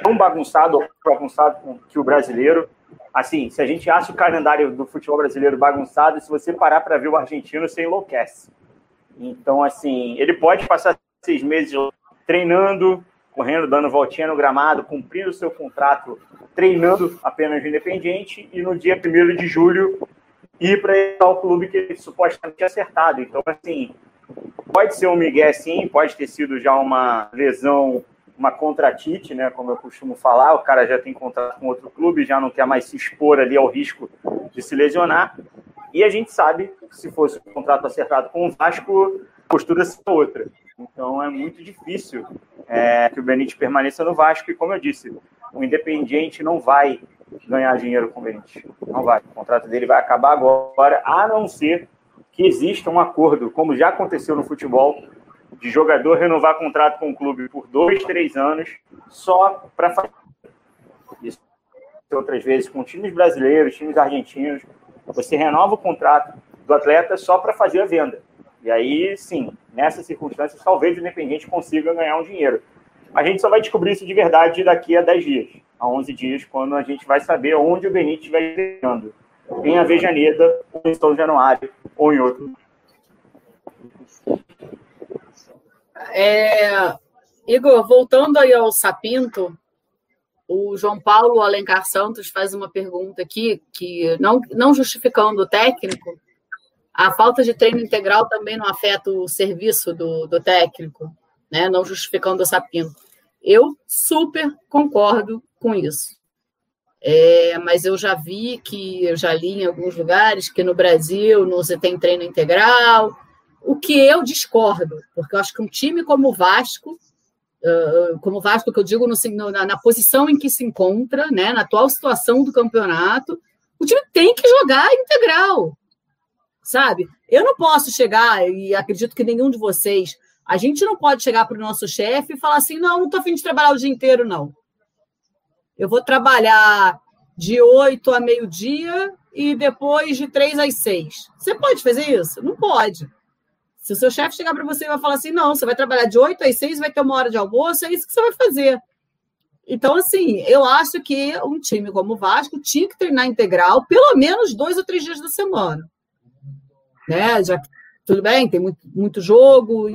tão bagunçado, bagunçado que o brasileiro. Assim, se a gente acha o calendário do futebol brasileiro bagunçado, se você parar para ver o argentino, você enlouquece. Então, assim, ele pode passar seis meses treinando, correndo, dando voltinha no gramado, cumprindo o seu contrato, treinando apenas no Independiente, e no dia 1 de julho ir para o clube que ele supostamente tinha acertado. Então, assim, pode ser um Miguel sim, pode ter sido já uma lesão, uma contratite, né? Como eu costumo falar, o cara já tem contrato com outro clube, já não quer mais se expor ali ao risco de se lesionar. E a gente sabe que se fosse um contrato acertado com o Vasco, a postura seria outra. Então é muito difícil é, que o Benítez permaneça no Vasco. E como eu disse, o Independiente não vai ganhar dinheiro com o Benítez. Não vai. O contrato dele vai acabar agora, a não ser que exista um acordo, como já aconteceu no futebol, de jogador renovar contrato com o clube por dois, três anos, só para fazer isso. Outras vezes com times brasileiros, times argentinos, você renova o contrato do atleta só para fazer a venda. E aí, sim, nessas circunstâncias, talvez o Independente consiga ganhar um dinheiro. A gente só vai descobrir isso de verdade daqui a 10 dias a 11 dias, quando a gente vai saber onde o Benítez vai treinando. Em Avejaneda, ou em São Januário, ou em outro. É, Igor, voltando aí ao Sapinto, o João Paulo Alencar Santos faz uma pergunta aqui, que não, não justificando o técnico, a falta de treino integral também não afeta o serviço do, do técnico, né? não justificando o Sapinto. Eu super concordo com isso. É, mas eu já vi que, eu já li em alguns lugares que no Brasil não se tem treino integral, o que eu discordo, porque eu acho que um time como o Vasco, como o Vasco, que eu digo no, na, na, posição em que se encontra, né, na atual situação do campeonato, o time tem que jogar integral, sabe? Eu não posso chegar, e acredito que nenhum de vocês a gente não pode chegar para o nosso chefe e falar assim: não, não estou afim de trabalhar o dia inteiro, não. Eu vou trabalhar de 8 a meio-dia e depois de 3 às 6. Você pode fazer isso? Não pode. Se o seu chefe chegar para você e vai falar assim, não, você vai trabalhar de 8 às 6, vai ter uma hora de almoço, é isso que você vai fazer. Então, assim, eu acho que um time como o Vasco tinha que treinar integral pelo menos dois ou três dias da semana. Né? Já tudo bem, tem muito, muito jogo,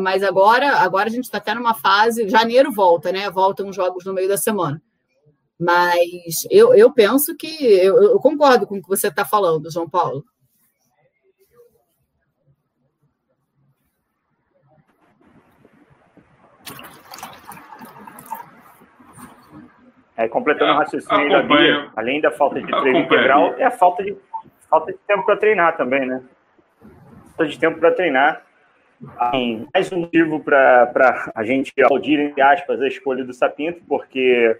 mas agora, agora a gente está até numa fase. Janeiro volta, né? Voltam os jogos no meio da semana. Mas eu, eu penso que eu, eu concordo com o que você está falando, João Paulo. É, completando o raciocínio da Bia, além da falta de treino integral, é a falta de, falta de tempo para treinar também, né? Falta de tempo para treinar. Assim, mais um motivo para a gente aplaudir, entre aspas, a escolha do Sapinto, porque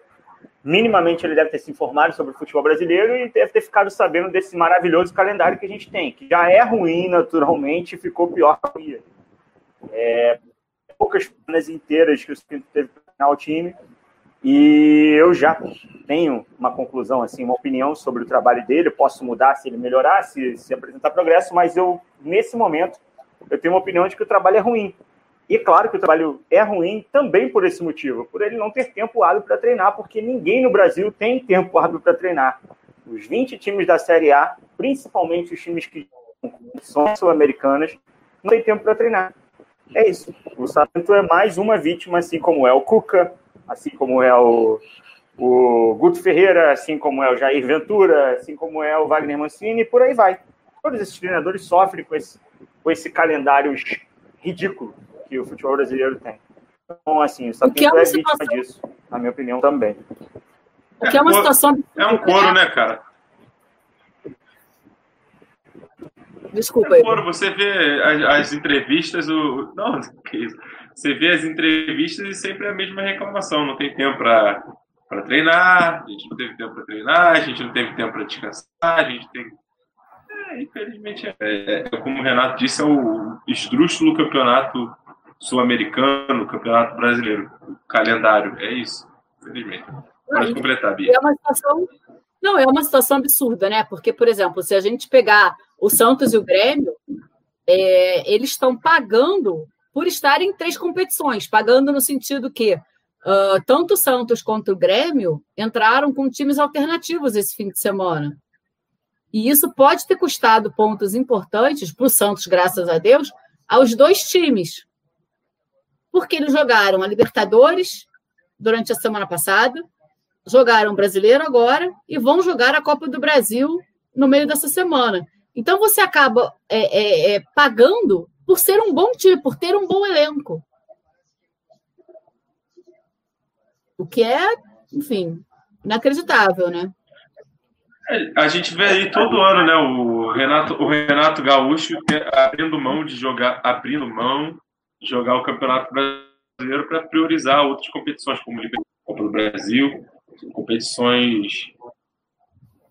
minimamente ele deve ter se informado sobre o futebol brasileiro e deve ter ficado sabendo desse maravilhoso calendário que a gente tem, que já é ruim naturalmente ficou pior que é, poucas semanas inteiras que o Sapinto teve para treinar o time e eu já tenho uma conclusão, assim, uma opinião sobre o trabalho dele. Eu posso mudar se ele melhorar, se, se apresentar progresso, mas eu, nesse momento, eu tenho uma opinião de que o trabalho é ruim. E é claro que o trabalho é ruim também por esse motivo, por ele não ter tempo hábil para treinar, porque ninguém no Brasil tem tempo hábil para treinar. Os 20 times da Série A, principalmente os times que são sul-americanas, não tem tempo para treinar. É isso. O Santo é mais uma vítima, assim como é o Cuca, assim como é o, o Guto Ferreira, assim como é o Jair Ventura, assim como é o Wagner Mancini, e por aí vai. Todos esses treinadores sofrem com esse, com esse calendário ridículo que o futebol brasileiro tem. Então, assim, o Sapinto é, é vítima disso, na minha opinião, também. O que é uma situação... É um coro, né, cara? Desculpa. É um coro, você vê as, as entrevistas, o... Não, [LAUGHS] que isso você vê as entrevistas e sempre é a mesma reclamação. Não tem tempo para treinar, a gente não teve tempo para treinar, a gente não teve tempo para descansar, a gente tem. É, infelizmente, é, é, como o Renato disse, é o esdrúxulo campeonato sul-americano, campeonato brasileiro, o calendário. É isso, infelizmente. Pode completar, Bia. É uma situação. Não, é uma situação absurda, né? Porque, por exemplo, se a gente pegar o Santos e o Grêmio, é, eles estão pagando por estar em três competições, pagando no sentido que uh, tanto o Santos quanto o Grêmio entraram com times alternativos esse fim de semana. E isso pode ter custado pontos importantes para o Santos, graças a Deus, aos dois times. Porque eles jogaram a Libertadores durante a semana passada, jogaram o Brasileiro agora e vão jogar a Copa do Brasil no meio dessa semana. Então você acaba é, é, é, pagando por ser um bom time, por ter um bom elenco. O que é, enfim, inacreditável, né? É, a gente vê aí todo ano, né? O Renato, o Renato Gaúcho abrindo mão de jogar, abrindo mão de jogar o Campeonato Brasileiro para priorizar outras competições, como a Copa do Brasil, competições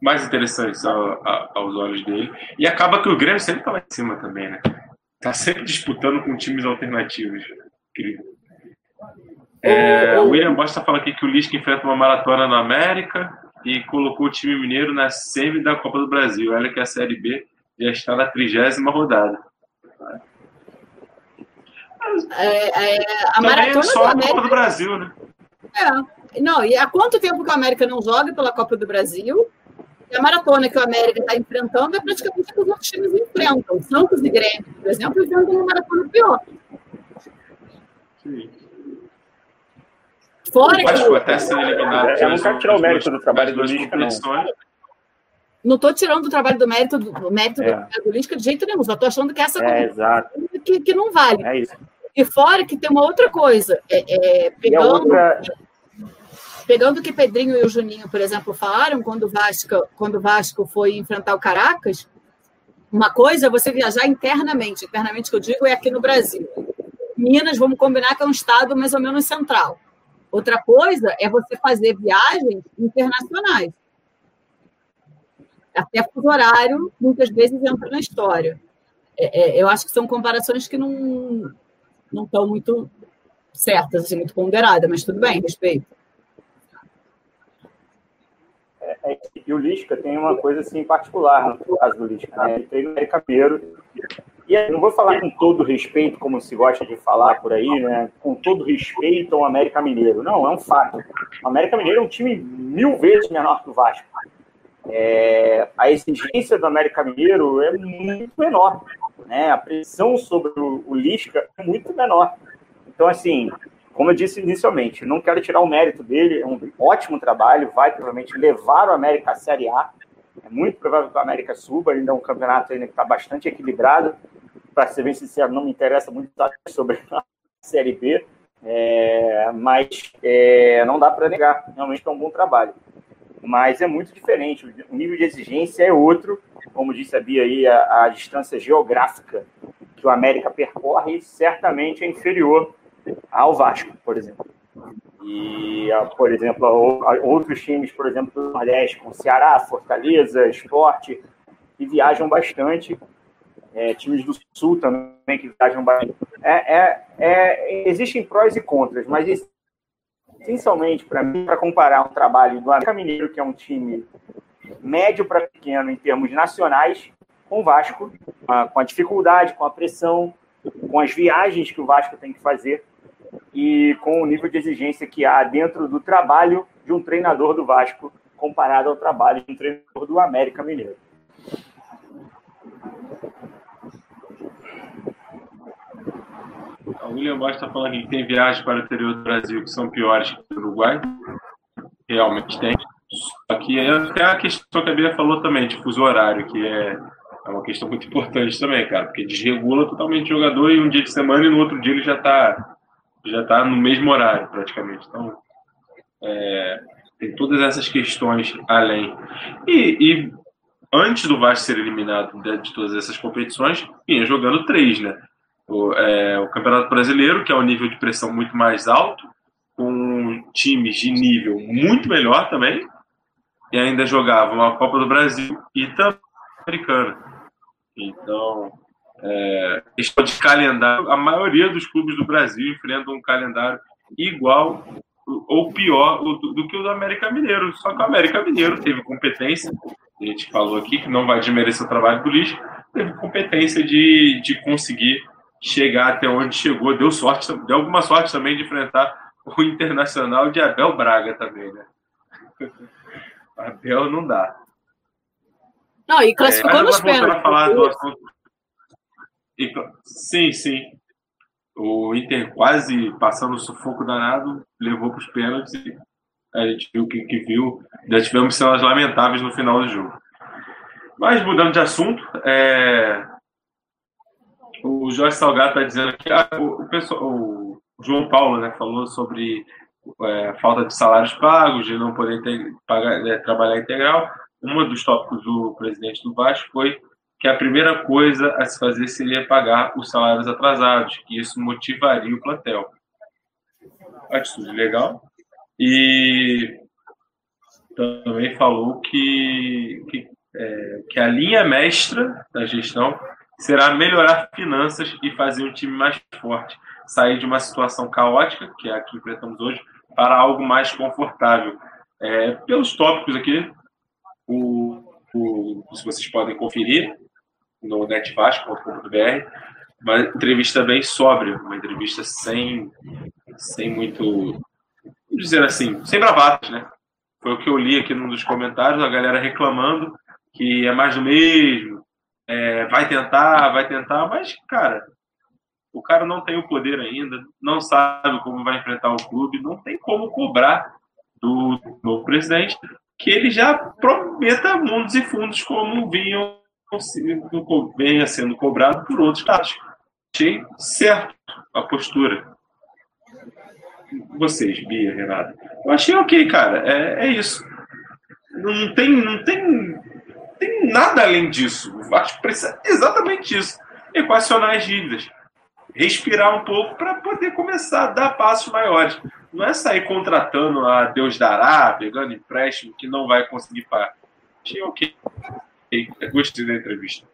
mais interessantes aos olhos dele. E acaba que o Grêmio sempre está lá em cima também, né? Tá sempre disputando com times alternativos. Incrível. É, o William Bosta fala aqui que o Lisca enfrenta uma maratona na América e colocou o time mineiro na semi da Copa do Brasil. Olha que a Série B já está na trigésima rodada. É, é, a Também maratona só a América... Copa do Brasil, né? É. Não, e há quanto tempo que a América não joga pela Copa do Brasil? A maratona que o América está enfrentando é praticamente o que os outros times enfrentam. Santos e Grêmio, por exemplo, enfrentam uma maratona pior. Sim. Fora que... Acho que até ser eliminado. Eu não quero tirar o mérito do trabalho do Lisca, não. Não estou tirando o trabalho do mérito do, mérito é. do, Lisca de jeito nenhum. Só estou achando que essa é. Que, que não vale. É isso. E fora que tem uma outra coisa. É, é pegando, outra pegando o que Pedrinho e o Juninho, por exemplo, falaram quando o Vasco, quando o Vasco foi enfrentar o Caracas, uma coisa é você viajar internamente. Internamente que eu digo é aqui no Brasil. Minas, vamos combinar que é um estado mais ou menos central. Outra coisa é você fazer viagens internacionais. Até o horário, muitas vezes, entra na história. É, é, eu acho que são comparações que não, não estão muito certas, assim, muito ponderadas, mas tudo bem, respeito. É, é, E o Lisca tem uma coisa assim particular no caso do Lisca, né? Ele treina América Mineiro. E aí, não vou falar com todo respeito, como se gosta de falar por aí, né? Com todo respeito ao América Mineiro. Não, é um fato. O América Mineiro é um time mil vezes menor que o Vasco. É, a exigência do América Mineiro é muito menor. Né? A pressão sobre o, o Lisca é muito menor. Então, assim, como eu disse inicialmente, não quero tirar o mérito dele, é um ótimo trabalho, vai provavelmente levar o América à Série A. É muito provável que o América suba, ainda é um campeonato ainda que está bastante equilibrado. Para ser bem sincero, não me interessa muito [LAUGHS] sobre a Série B, é, mas é, não dá para negar, realmente é um bom trabalho. Mas é muito diferente, o nível de exigência é outro, como disse a Bia aí, a, a distância geográfica que o América percorre certamente é inferior ao Vasco, por exemplo. E, por exemplo, outros times, por exemplo, do Nordeste, com Ceará, Fortaleza, Esporte, que viajam bastante. É, times do Sul também que viajam bastante. É, é, é, existem prós e contras, mas essencialmente, para mim, para comparar um trabalho do América Mineiro, que é um time médio para pequeno em termos nacionais, com o Vasco, com a dificuldade, com a pressão, com as viagens que o Vasco tem que fazer e com o nível de exigência que há dentro do trabalho de um treinador do Vasco comparado ao trabalho de um treinador do América Mineiro. O William Bosch está falando que tem viagens para o interior do Brasil que são piores que o Uruguai. Realmente tem. Só que até a questão que a Bia falou também, de fuso horário, que é, é uma questão muito importante também, cara, porque desregula totalmente o jogador e um dia de semana e no outro dia ele já está já tá no mesmo horário, praticamente. Então, é, tem todas essas questões além. E, e antes do Vasco ser eliminado de, de, todas essas competições, vinha jogando três, né? O, é, o Campeonato Brasileiro, que é um nível de pressão muito mais alto, com times de nível muito melhor também, e ainda jogavam a Copa do Brasil e também a Americana. Então, é, questão de calendário, a maioria dos clubes do Brasil enfrentam um calendário igual ou pior do, do, que o do América Mineiro. Só que o América Mineiro teve competência, a gente falou aqui que não vai desmerecer o trabalho do lixo, teve competência de, de conseguir chegar até onde chegou. Deu sorte, deu alguma sorte também de enfrentar o Internacional de Abel Braga também, né? [LAUGHS] Abel não dá. Não, e classificou é, nos pênaltis. falar do assunto e, sim, sim. O Inter quase passando o sufoco danado, levou para os pênaltis e a gente viu o que, que, viu. Já tivemos cenas lamentáveis no final do jogo. Mas mudando de assunto, é... o Jorge Salgado está dizendo que ah, o, pessoal, o João Paulo né, falou sobre é, falta de salários pagos, de não poder ter, pagar, é, trabalhar integral. Um dos tópicos do presidente do Vasco foi que a primeira coisa a se fazer seria pagar os salários atrasados, que isso motivaria o plantel. Atitude legal. E também falou que, que, é, que a linha mestra da gestão será melhorar finanças e fazer um time mais forte, sair de uma situação caótica, que é a que enfrentamos hoje, para algo mais confortável. É, pelos tópicos aqui, o, o, se vocês podem conferir, no netvasco.com.br, uma entrevista bem sóbria, uma entrevista sem, sem muito, dizer assim, sem bravatas, né? Foi o que eu li aqui num dos comentários, a galera reclamando que é mais do mesmo, é, vai tentar, vai tentar, mas, cara, o cara não tem o poder ainda, não sabe como vai enfrentar o clube, não tem como cobrar do novo presidente que ele já prometa mundos e fundos como vinham venha sendo cobrado por outros casos. Achei certo a postura. Vocês, Bia, Renato. Eu achei ok, cara. É, é isso. Não tem, não tem, tem nada além disso. O Vasco precisa exatamente isso. Equacionar as dívidas. Respirar um pouco para poder começar a dar passos maiores. Não é sair contratando a Deus dará, pegando empréstimo que não vai conseguir pagar. Achei ok. Gostei da entrevista.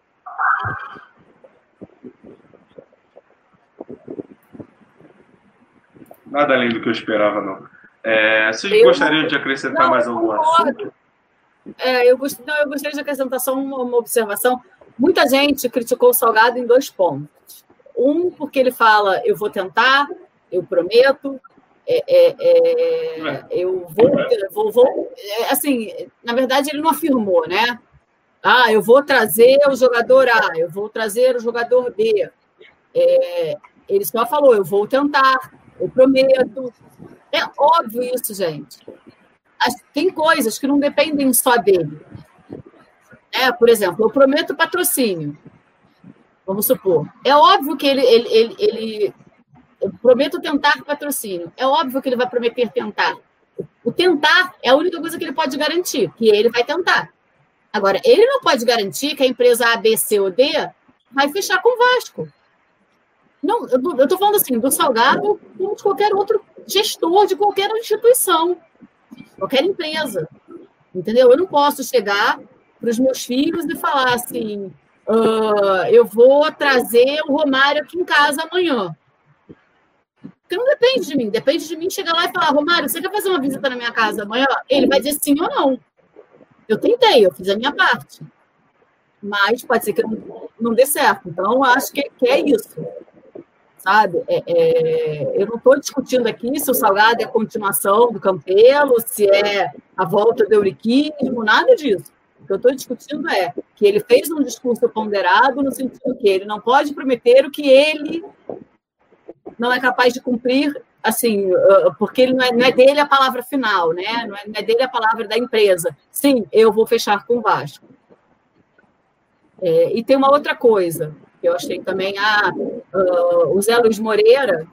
Nada além do que eu esperava, não. É, vocês eu gostariam de acrescentar não, mais algum assunto? É, eu, gost... Não, eu gostaria de acrescentar só uma, uma observação. Muita gente criticou o Salgado em dois pontos. Um, porque ele fala, eu vou tentar, eu prometo, é, é, é, eu vou, vou, vou, é, assim, na verdade ele não afirmou, né? Ah, eu vou trazer o jogador A, eu vou trazer o jogador B. É, ele só falou, eu vou tentar, eu prometo. É óbvio isso, gente. Tem coisas que não dependem só dele. É, por exemplo, eu prometo patrocínio. Vamos supor. É óbvio que ele, ele, ele, ele eu prometo tentar patrocínio. É óbvio que ele vai prometer tentar. O tentar é a única coisa que ele pode garantir, que ele vai tentar. Agora, ele não pode garantir que a empresa A, B, C ou D vai fechar com o Vasco. Não, eu estou falando assim, do Salgado como de qualquer outro gestor de qualquer instituição, qualquer empresa. Entendeu? Eu não posso chegar para os meus filhos e falar assim: uh, eu vou trazer o Romário aqui em casa amanhã. Porque não depende de mim, depende de mim chegar lá e falar: Romário, você quer fazer uma visita na minha casa amanhã? Ele vai dizer sim ou não. Eu tentei, eu fiz a minha parte. Mas pode ser que não, dê certo. Então, acho que, que é isso. Sabe? É, é, eu não estou discutindo aqui se o Salgado é a continuação do Campelo, se é a volta do euriquismo, nada disso. O que eu estou discutindo é que ele fez um discurso ponderado no sentido que ele não pode prometer o que ele não é capaz de cumprir assim, porque ele não é, não é, dele a palavra final, né? Não é, não é, dele a palavra da empresa. Sim, eu vou fechar com o Vasco. É, e tem uma outra coisa que eu achei também, ah, uh, o Zé Luiz Moreira,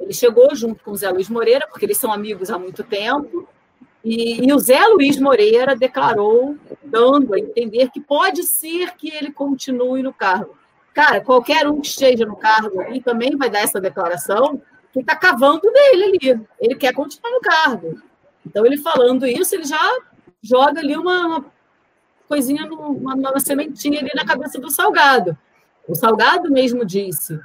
ele chegou junto com o Zé Luiz Moreira, porque eles são amigos há muito tempo, e, e o Zé Luiz Moreira declarou, dando a entender que pode ser que ele continue no cargo. Cara, qualquer um que esteja no cargo e também vai dar essa declaração, que está cavando dele ali. Ele quer continuar no cargo. Então, ele falando isso, ele já joga ali uma, uma coisinha, uma, uma, sementinha ali na cabeça do Salgado. O Salgado mesmo disse: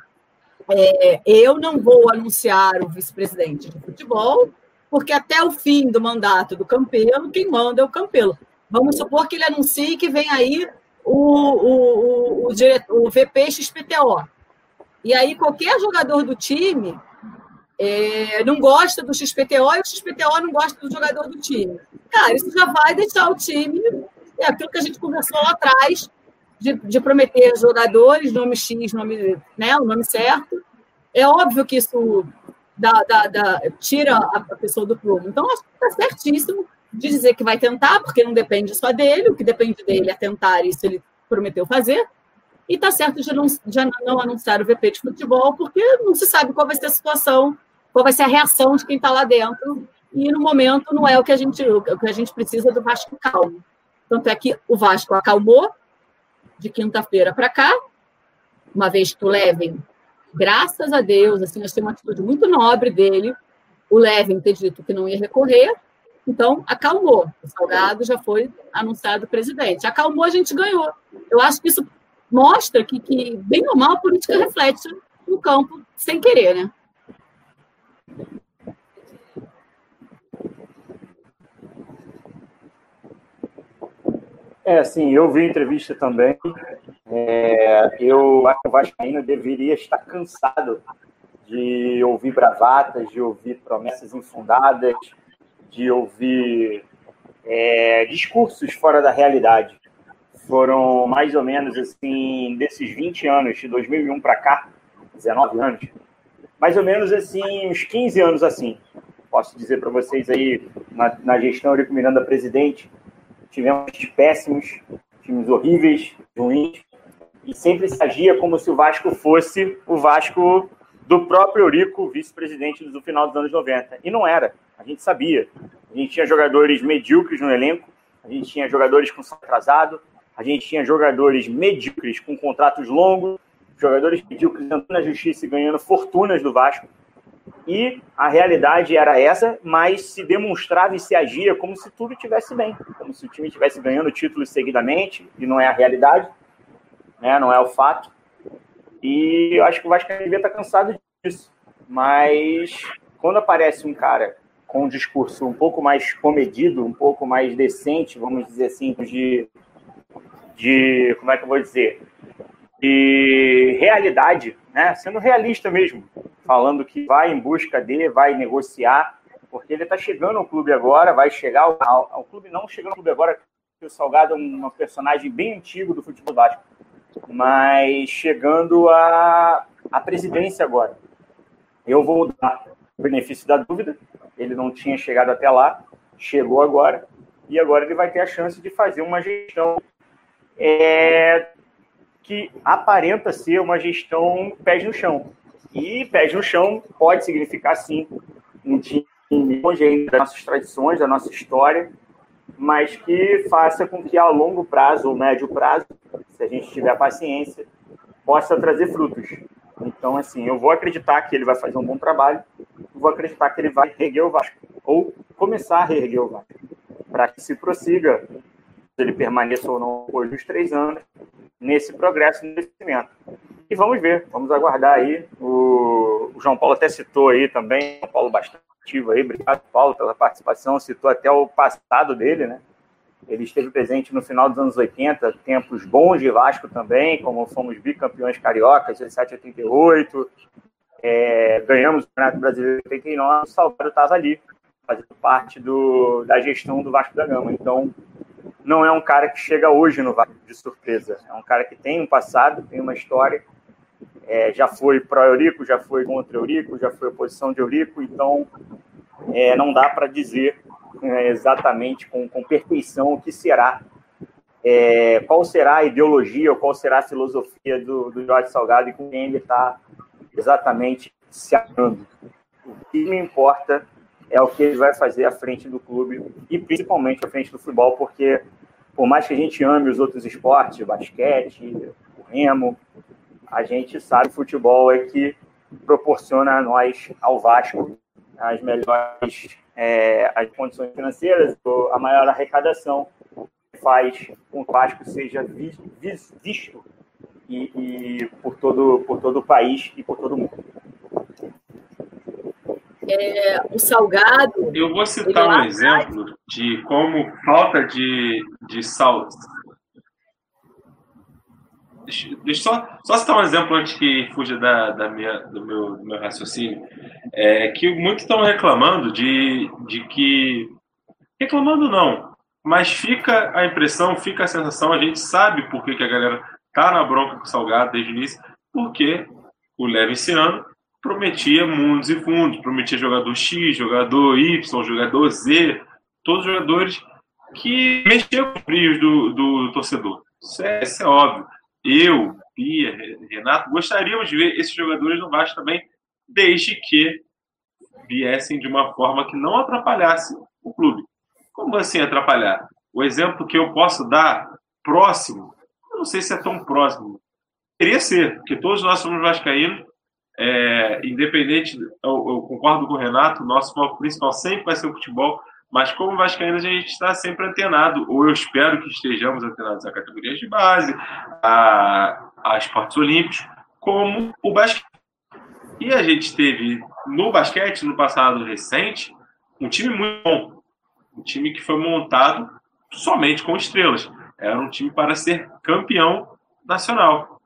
é, eu não vou anunciar o vice-presidente de futebol, porque até o fim do mandato do Campelo, quem manda é o Campelo. Vamos supor que ele anuncie que vem aí o, o, o, o, diretor, o VP XPTO. E aí qualquer jogador do time é, não gosta do XPTO e o XPTO não gosta do jogador do time. Cara, isso já vai deixar o time. É aquilo que a gente conversou lá atrás, de, de prometer jogadores, nome X, nome, né, o nome certo. É óbvio que isso dá, dá, dá, tira a, pessoa do prumo. Então, acho que está certíssimo de dizer que vai tentar, porque não depende só dele, o que depende dele é tentar, isso ele prometeu fazer. E está certo de não, de não anunciar o VP de futebol, porque não se sabe qual vai ser a situação, qual vai ser a reação de quem está lá dentro. E no momento não é o que a gente, o que a gente precisa do Vasco calmo. Tanto é que o Vasco acalmou de quinta-feira para cá, uma vez que o Levin, graças a Deus, assim, temos uma atitude muito nobre dele, o Levin ter dito que não ia recorrer, então acalmou. O Salgado já foi anunciado presidente. Acalmou, a gente ganhou. Eu acho que isso mostra que, que bem ou mal, a política reflete no campo sem querer, né? É, sim, eu vi a entrevista também. É, eu acho que o Vascaíno deveria estar cansado de ouvir bravatas, de ouvir promessas infundadas, de ouvir é, discursos fora da realidade foram mais ou menos assim, desses 20 anos, de 2001 para cá, 19 anos, mais ou menos assim, uns 15 anos assim. Posso dizer para vocês aí, na, na gestão Eurico Miranda presidente, tivemos péssimos, times horríveis, ruins, e sempre se agia como se o Vasco fosse o Vasco do próprio Eurico, vice-presidente do final dos anos 90. E não era, a gente sabia. A gente tinha jogadores medíocres no elenco, a gente tinha jogadores com atrasado, a gente tinha jogadores medíocres com contratos longos, jogadores medíocres entrando na justiça e ganhando fortunas do Vasco. E a realidade era essa, mas se demonstrava e se agia como se tudo estivesse bem, como se o time estivesse ganhando títulos seguidamente, e não é a realidade, né? não é o fato. E eu acho que o Vasco devia estar cansado disso. Mas quando aparece um cara com um discurso um pouco mais comedido, um pouco mais decente, vamos dizer assim, de, de como é que eu vou dizer, de realidade, né? sendo realista mesmo, falando que vai em busca de, vai negociar, porque ele está chegando ao clube agora, vai chegar ao, ao, clube, não chegando ao clube agora, porque o Salgado é um personagem bem antigo do futebol básico, mas chegando à, à presidência agora. Eu vou dar o benefício da dúvida, ele não tinha chegado até lá, chegou agora, e agora ele vai ter a chance de fazer uma gestão é, que aparenta ser uma gestão pés no chão. E pés no chão pode significar, sim, um time longe das nossas tradições, da nossa história, mas que faça com que a longo prazo ou médio prazo, se a gente tiver paciência, possa trazer frutos. Então, assim, eu vou acreditar que ele vai fazer um bom trabalho, vou acreditar que ele vai reerguer o Vasco, ou começar a reerguer o Vasco, para que se prossiga, ele permaneça ou não depois dos três anos, nesse progresso, nesse crescimento. E vamos ver, vamos aguardar aí. O, o João Paulo até citou aí também, Paulo bastante ativo aí, obrigado, Paulo, pela participação, citou até o passado dele, né? Ele esteve presente no final dos anos 80, tempos bons de Vasco também, como fomos bicampeões cariocas, 17 88, é, ganhamos o Campeonato Brasileiro em 89, o Salvador estava ali, fazendo parte do, da gestão do Vasco da Gama. Então, não é um cara que chega hoje no Vasco de surpresa, é um cara que tem um passado, tem uma história, é, já foi pró-Eurico, já foi contra Eurico, já foi oposição de Eurico, então é, não dá para dizer é, exatamente com, com perfeição o que será, é, qual será a ideologia ou qual será a filosofia do, do Jorge Salgado e com quem ele está exatamente se amando. O que me importa é o que ele vai fazer à frente do clube e principalmente à frente do futebol, porque por mais que a gente ame os outros esportes, basquete, o remo, a gente sabe que o futebol é que proporciona a nós, ao Vasco, as melhores é, as condições financeiras, a maior arrecadação, faz com que o Vasco seja visto e, e, por, todo, por todo o país e por todo o mundo. É, o Salgado. Eu vou citar um exemplo de como falta de, de sal, Deixa, deixa só, só citar um exemplo antes que fuja da, da minha, do, meu, do meu raciocínio. É que muitos estão reclamando de, de que. Reclamando não, mas fica a impressão, fica a sensação, a gente sabe por que, que a galera tá na bronca com o Salgado desde o início, porque o Leve esse ano prometia mundos e fundos, prometia jogador X, jogador Y, jogador Z, todos os jogadores que mexiam com os frios do, do torcedor. Isso é, isso é óbvio eu, Pia, Renato, gostaríamos de ver esses jogadores no Vasco também, desde que viessem de uma forma que não atrapalhasse o clube. Como assim atrapalhar? O exemplo que eu posso dar próximo, não sei se é tão próximo, queria ser, porque todos nós somos vascaínos, é, independente, eu, eu, concordo com o Renato, nosso foco principal sempre vai ser o futebol, mas como Vascaínos, a gente está sempre antenado, ou eu espero que estejamos antenados a categorias de base, a, a esportes olímpicos, como o basquete. E a gente teve no basquete, no passado recente, um time muito bom. Um time que foi montado somente com estrelas. Era um time para ser campeão nacional.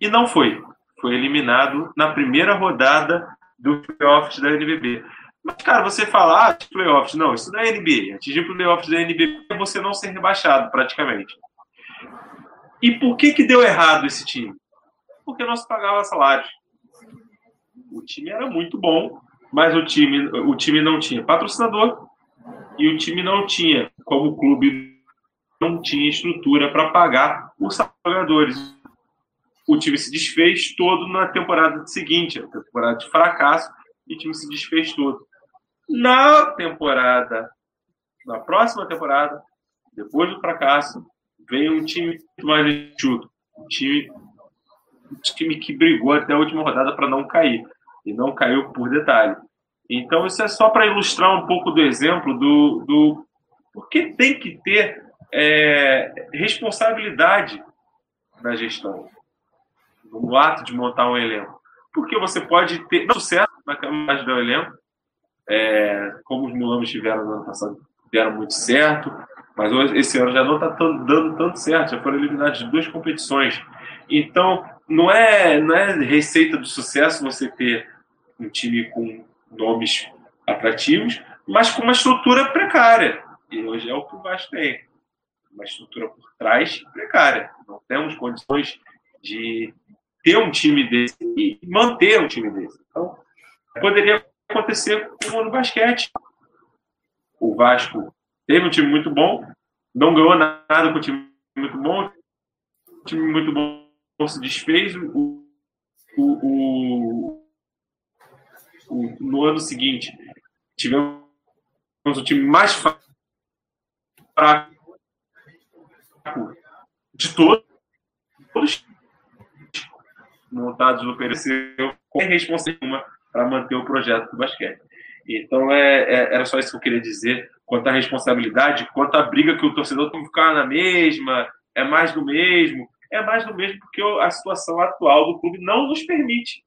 E não foi. Foi eliminado na primeira rodada do playoffs da NBB. Mas, cara, você falar ah, de playoffs, não, isso não é NBA. Atingir playoffs da NBA é você não ser rebaixado, praticamente. E por que que deu errado esse time? Porque não se pagava salário. O time era muito bom, mas o time, o time não tinha patrocinador e o time não tinha, como clube não tinha estrutura para pagar os jogadores. O time se desfez todo na temporada seguinte, a temporada de fracasso, e o time se desfez todo. Na temporada, na próxima temporada, depois do fracasso, veio um time mais enxuto. Um time, um time que brigou até a última rodada para não cair. E não caiu por detalhe. Então, isso é só para ilustrar um pouco do exemplo do, do porque tem que ter é, responsabilidade na gestão, no ato de montar um elenco. Porque você pode ter sucesso na camada do elenco, é, como os Mulanos tiveram no ano passado, deram muito certo, mas hoje, esse ano já não está dando tanto certo, já foram eliminados de duas competições. Então, não é, não é receita do sucesso você ter um time com nomes atrativos, mas com uma estrutura precária. E hoje é o que o Vasco tem. Uma estrutura por trás precária. Não temos condições de ter um time desse e manter um time desse. Então, poderia acontecer como no basquete. O Vasco teve um time muito bom, não ganhou nada com um time muito bom, um time muito bom se desfez. O, o, o, o no ano seguinte, tivemos o time mais fraco de todos montados no Pereceu com responsabilidade para manter o projeto do basquete. Então, é, é, era só isso que eu queria dizer quanto à responsabilidade, quanto à briga que o torcedor tem que ficar na mesma, é mais do mesmo, é mais do mesmo porque a situação atual do clube não nos permite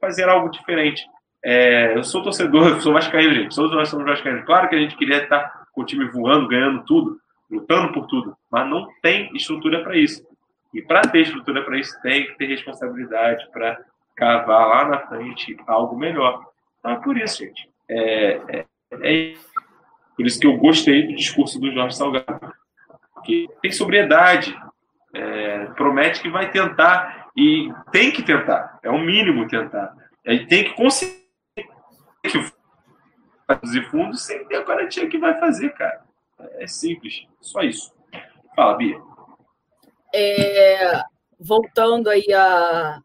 fazer algo diferente. É, eu sou torcedor, eu sou vascaíno, gente, todos nós somos vascaínos. Claro que a gente queria estar com o time voando, ganhando tudo, lutando por tudo, mas não tem estrutura para isso. E para ter estrutura para isso, tem que ter responsabilidade para cavar lá na frente algo melhor. Então é por isso, gente. É, é, é por isso que eu gostei do discurso do Jorge Salgado. Que tem sobriedade, é, promete que vai tentar e tem que tentar, é o mínimo tentar. Ele tem que conseguir fazer fundos sem ter a garantia que vai fazer, cara. É simples, só isso. Fala, Bia. É, voltando aí a,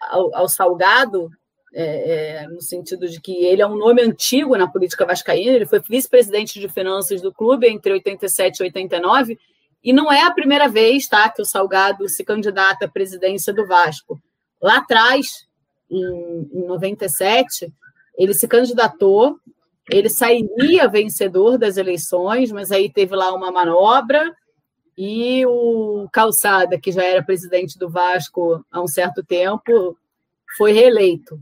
ao, ao Salgado, é, é, no sentido de que ele é um nome antigo na política vascaína, ele foi vice-presidente de finanças do clube entre 87 e 89, e não é a primeira vez tá, que o Salgado se candidata à presidência do Vasco. Lá atrás, em, em 97, ele se candidatou, ele sairia vencedor das eleições, mas aí teve lá uma manobra, e o Calçada, que já era presidente do Vasco há um certo tempo, foi reeleito.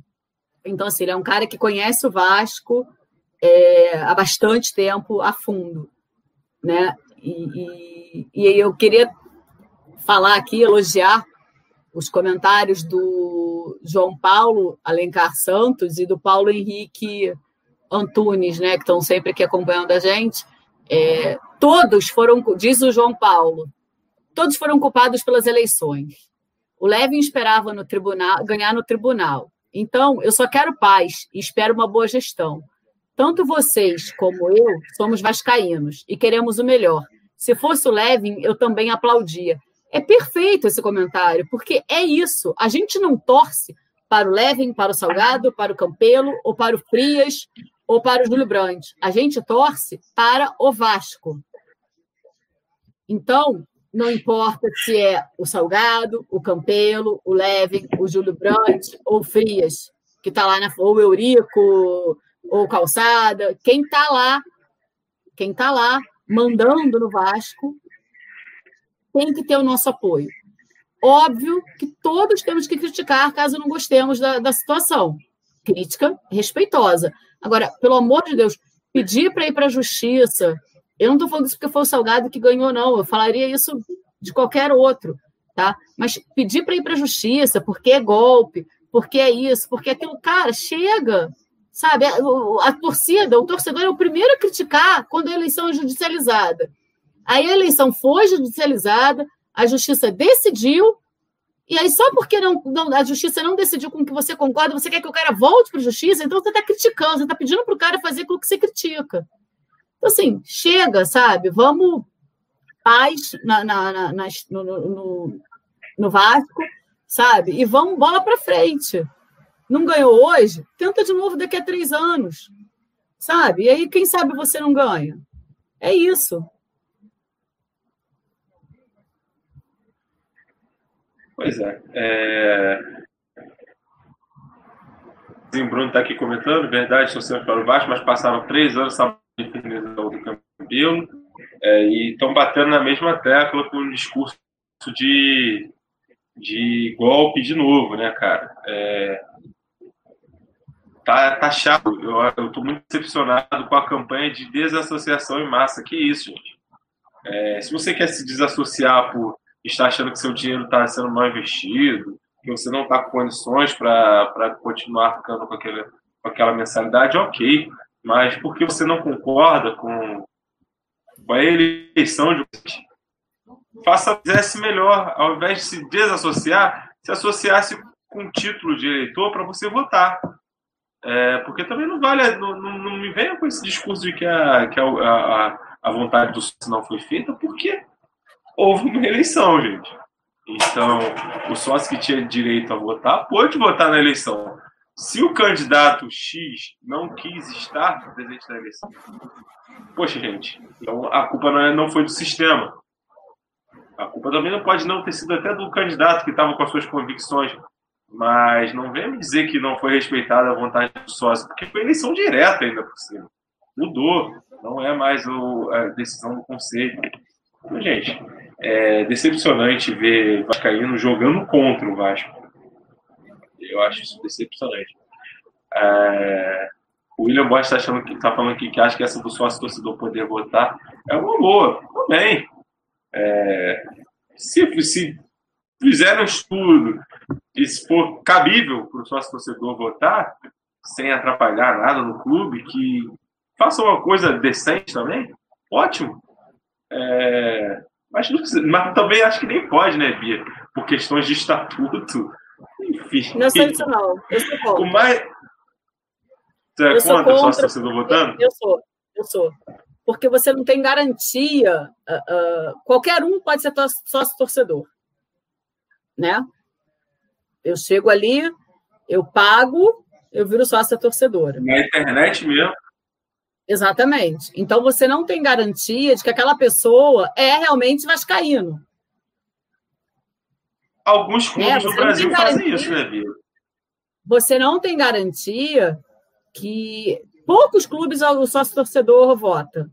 Então, assim, ele é um cara que conhece o Vasco é, há bastante tempo, a fundo. Né? E, e, e eu queria falar aqui, elogiar os comentários do João Paulo Alencar Santos e do Paulo Henrique Antunes, né, que estão sempre aqui acompanhando a gente. É, todos foram, diz o João Paulo, todos foram culpados pelas eleições. O Levin esperava no tribunal, ganhar no tribunal. Então, eu só quero paz e espero uma boa gestão. Tanto vocês como eu somos vascaínos e queremos o melhor. Se fosse o Levin, eu também aplaudia. É perfeito esse comentário, porque é isso. A gente não torce para o Levin, para o Salgado, para o Campelo ou para o Frias ou para o Júlio Brandt. A gente torce para o Vasco. Então, não importa se é o Salgado, o Campelo, o Levin, o Júlio Brandt ou Frias, que está lá na ou o Eurico, ou Calçada, quem está lá, quem está lá mandando no Vasco, tem que ter o nosso apoio. Óbvio que todos temos que criticar caso não gostemos da, da situação. Crítica respeitosa. Agora, pelo amor de Deus, pedir para ir para a justiça. Eu não estou falando isso porque foi o Salgado que ganhou, não. Eu falaria isso de qualquer outro, tá? Mas pedir para ir para a justiça porque é golpe, porque é isso, porque é aquilo. Cara, chega, sabe? A, a torcida, o torcedor é o primeiro a criticar quando a eleição é judicializada. Aí a eleição foi judicializada, a justiça decidiu, e aí, só porque não, não, a justiça não decidiu com o que você concorda, você quer que o cara volte para a justiça, então você está criticando, você está pedindo para o cara fazer aquilo que você critica. Então, assim, chega, sabe? Vamos paz na, na, na, no, no, no, Vasco, sabe? E vamos bola para frente. Não ganhou hoje? Tenta de novo daqui a três anos, sabe? E aí, quem sabe você não ganha? É isso. Pois é. é... O Bruno está aqui comentando, verdade, são sempre para o mas passaram três anos infernizar do Campelo é, e estão batendo na mesma tecla com um discurso de, de golpe de novo, né, cara? É, tá, tá chato. Eu estou muito decepcionado com a campanha de desassociação em massa. Que isso, gente? É, se você quer se desassociar por estar achando que seu dinheiro está sendo mal investido, que você não está com condições para continuar ficando com, aquele, com aquela mensalidade, ok. Mas porque você não concorda com, a eleição de faça fizesse melhor, ao invés de se desassociar, se associasse com o título de eleitor para você votar. É, porque também não vale, não, não, não, me venha com esse discurso de que a, que a, a, a vontade do não foi feita, porque houve uma eleição, gente. Então, o sócio que tinha direito a votar pôde votar na eleição. Se o candidato X não quis estar presente na eleição, poxa, gente, então a culpa não, é, não foi do sistema. A culpa também não pode não ter sido até do candidato que estava com as suas convicções. Mas não vem dizer que não foi respeitada a vontade do sócio, porque foi eleição direta ainda por cima. Mudou, não é mais o, a decisão do conselho. Então, gente, é decepcionante ver Vascaíno jogando contra o Vasco. Eu acho isso decepcionante. É, o William Bosch está achando que está falando aqui que acha que essa do sócio torcedor poder votar é uma boa, também. É, se, se fizeram um estudo e se for cabível para o sócio torcedor votar, sem atrapalhar nada no clube, que faça uma coisa decente também, ótimo. É, mas, mas também acho que nem pode, né, Bia? Por questões de estatuto. Enfim. Não sou isso, não. Eu sou contra. O mais... Você é eu contra o sócio torcedor votando? Eu sou, eu sou. Porque você não tem garantia. Uh, uh, qualquer um pode ser sócio torcedor né? Eu chego ali, eu pago, eu viro sócia torcedora. Na internet mesmo. Exatamente. Então você não tem garantia de que aquela pessoa é realmente vascaíno. Alguns clubes é, do Brasil fazem isso, né, Bia? Você não tem garantia que poucos clubes o sócio torcedor vota.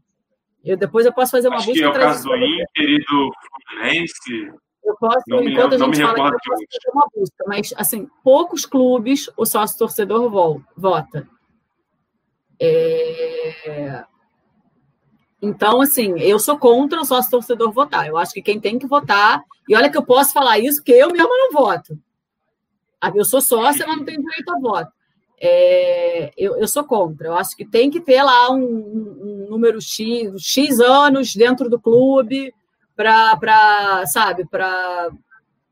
Eu depois eu posso fazer uma Acho busca. Que é o caso do Inter e do Fluminense. Eu posso, não enquanto a gente fala, eu posso fazer uma busca, mas assim, poucos clubes o sócio torcedor vota. É... Então, assim, eu sou contra o sócio torcedor votar. Eu acho que quem tem que votar, e olha que eu posso falar isso, porque eu mesma não voto. Ah, eu sou sócia, mas não tenho direito a voto. É, eu, eu, sou contra. Eu acho que tem que ter lá um, um número X, X anos dentro do clube, para, sabe, para,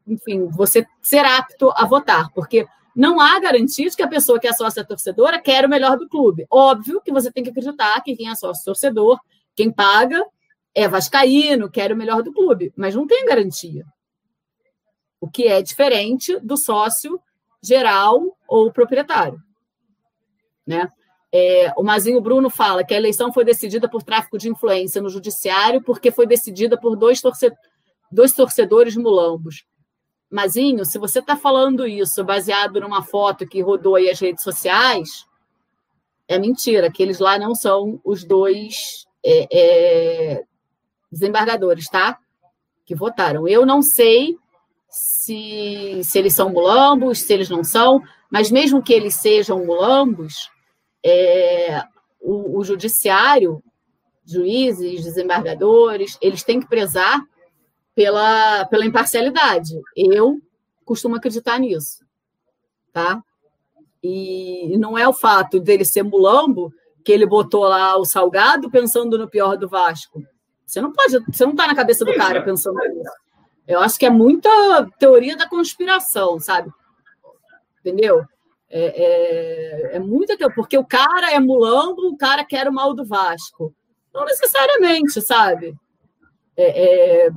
enfim, você ser apto a votar, porque não há garantia de que a pessoa que é sócia torcedora quer o melhor do clube. Óbvio que você tem que acreditar que quem é sócio torcedor, quem paga, é vascaíno, quer o melhor do clube, mas não tem garantia. O que é diferente do sócio geral ou proprietário, né? É, o Mazinho Bruno fala que a eleição foi decidida por tráfico de influência no judiciário porque foi decidida por dois, torce dois torcedores mulambos. Mazinho, se você está falando isso baseado numa foto que rodou aí as redes sociais, é mentira, que eles lá não são os dois é, é, desembargadores, tá? Que votaram. Eu não sei se, se eles são mulambos, se eles não são, mas mesmo que eles sejam mulambos, é, o, o judiciário, juízes, desembargadores, eles têm que prezar pela, pela imparcialidade. Eu costumo acreditar nisso, tá? E não é o fato dele ser mulambo que ele botou lá o salgado pensando no pior do Vasco. Você não pode, você não está na cabeça do cara pensando nisso. Eu acho que é muita teoria da conspiração, sabe? Entendeu? É, é, é muita porque o cara é mulambo, o cara quer o mal do Vasco. Não necessariamente, sabe? É, é,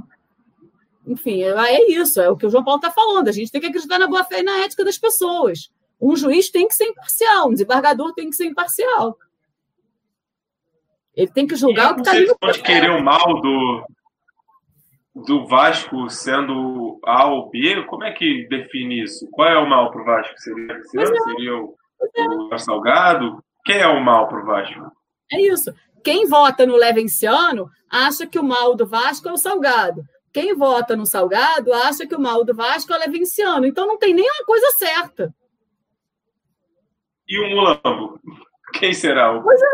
enfim, é, é isso, é o que o João Paulo está falando. A gente tem que acreditar na boa fé e na ética das pessoas. Um juiz tem que ser imparcial, um desembargador tem que ser imparcial. Ele tem que julgar o que está ali. Pode querer o mal do, do Vasco sendo A ou B, como é que define isso? Qual é o mal para o Vasco? Seria, é. seria o, o Salgado? Quem é o mal para o Vasco? É isso. Quem vota no Levenciano acha que o mal do Vasco é o Salgado. Quem vota no Salgado acha que o mal do Vasco é o Levenciano. Então não tem nenhuma coisa certa. E o Mulambo? Quem será? O... Pois é,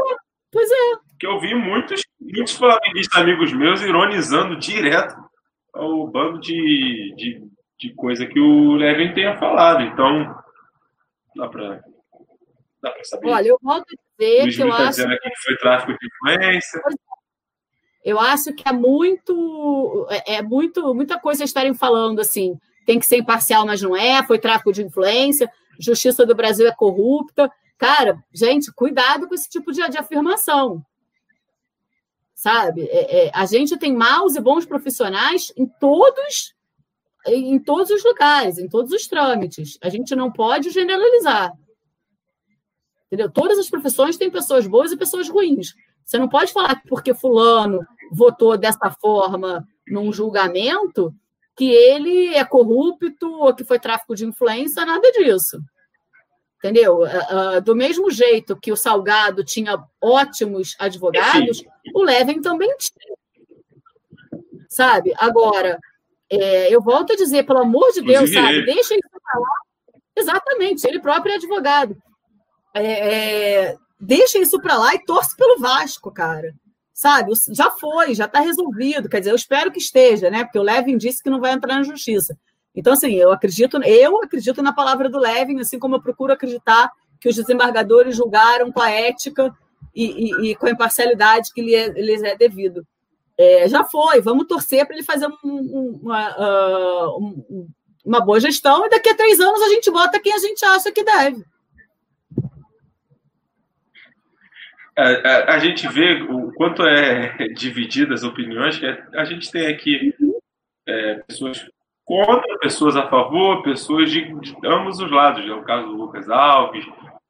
pois é. Que eu vi muitos, muitos flamenguistas amigos meus ironizando direto o bando de, de, de coisa que o Levin tenha falado. Então, dá para dá pra saber. Olha, eu volto a dizer Luiz que eu tá acho. dizendo aqui que foi tráfico de influência. Eu acho que é muito, é, é muito, muita coisa estarem falando assim. Tem que ser imparcial, mas não é. Foi tráfico de influência. Justiça do Brasil é corrupta. Cara, gente, cuidado com esse tipo de, de afirmação. Sabe? É, é, a gente tem maus e bons profissionais em todos em todos os lugares, em todos os trâmites. A gente não pode generalizar. Entendeu? Todas as profissões têm pessoas boas e pessoas ruins. Você não pode falar que porque fulano votou dessa forma num julgamento que ele é corrupto ou que foi tráfico de influência, nada disso. Entendeu? Uh, do mesmo jeito que o Salgado tinha ótimos advogados, o Levin também tinha. Sabe? Agora, é, eu volto a dizer, pelo amor de Deus, sabe? Deixa isso pra lá. Exatamente, ele próprio é advogado. É, é, deixa isso para lá e torce pelo Vasco, cara. Sabe? Já foi, já está resolvido. Quer dizer, eu espero que esteja, né? Porque o Levin disse que não vai entrar na justiça. Então, assim, eu acredito, eu acredito na palavra do Levin, assim como eu procuro acreditar que os desembargadores julgaram com a ética e, e, e com a imparcialidade que é, lhes é devido. É, já foi, vamos torcer para ele fazer um, uma, uh, um, uma boa gestão e daqui a três anos a gente bota quem a gente acha que deve. A, a, a, gente vê o quanto é [LAUGHS] divididas as opiniões, que a gente tem aqui é, pessoas contra, pessoas a favor, pessoas de, de ambos os lados. Né? O caso do Lucas Alves,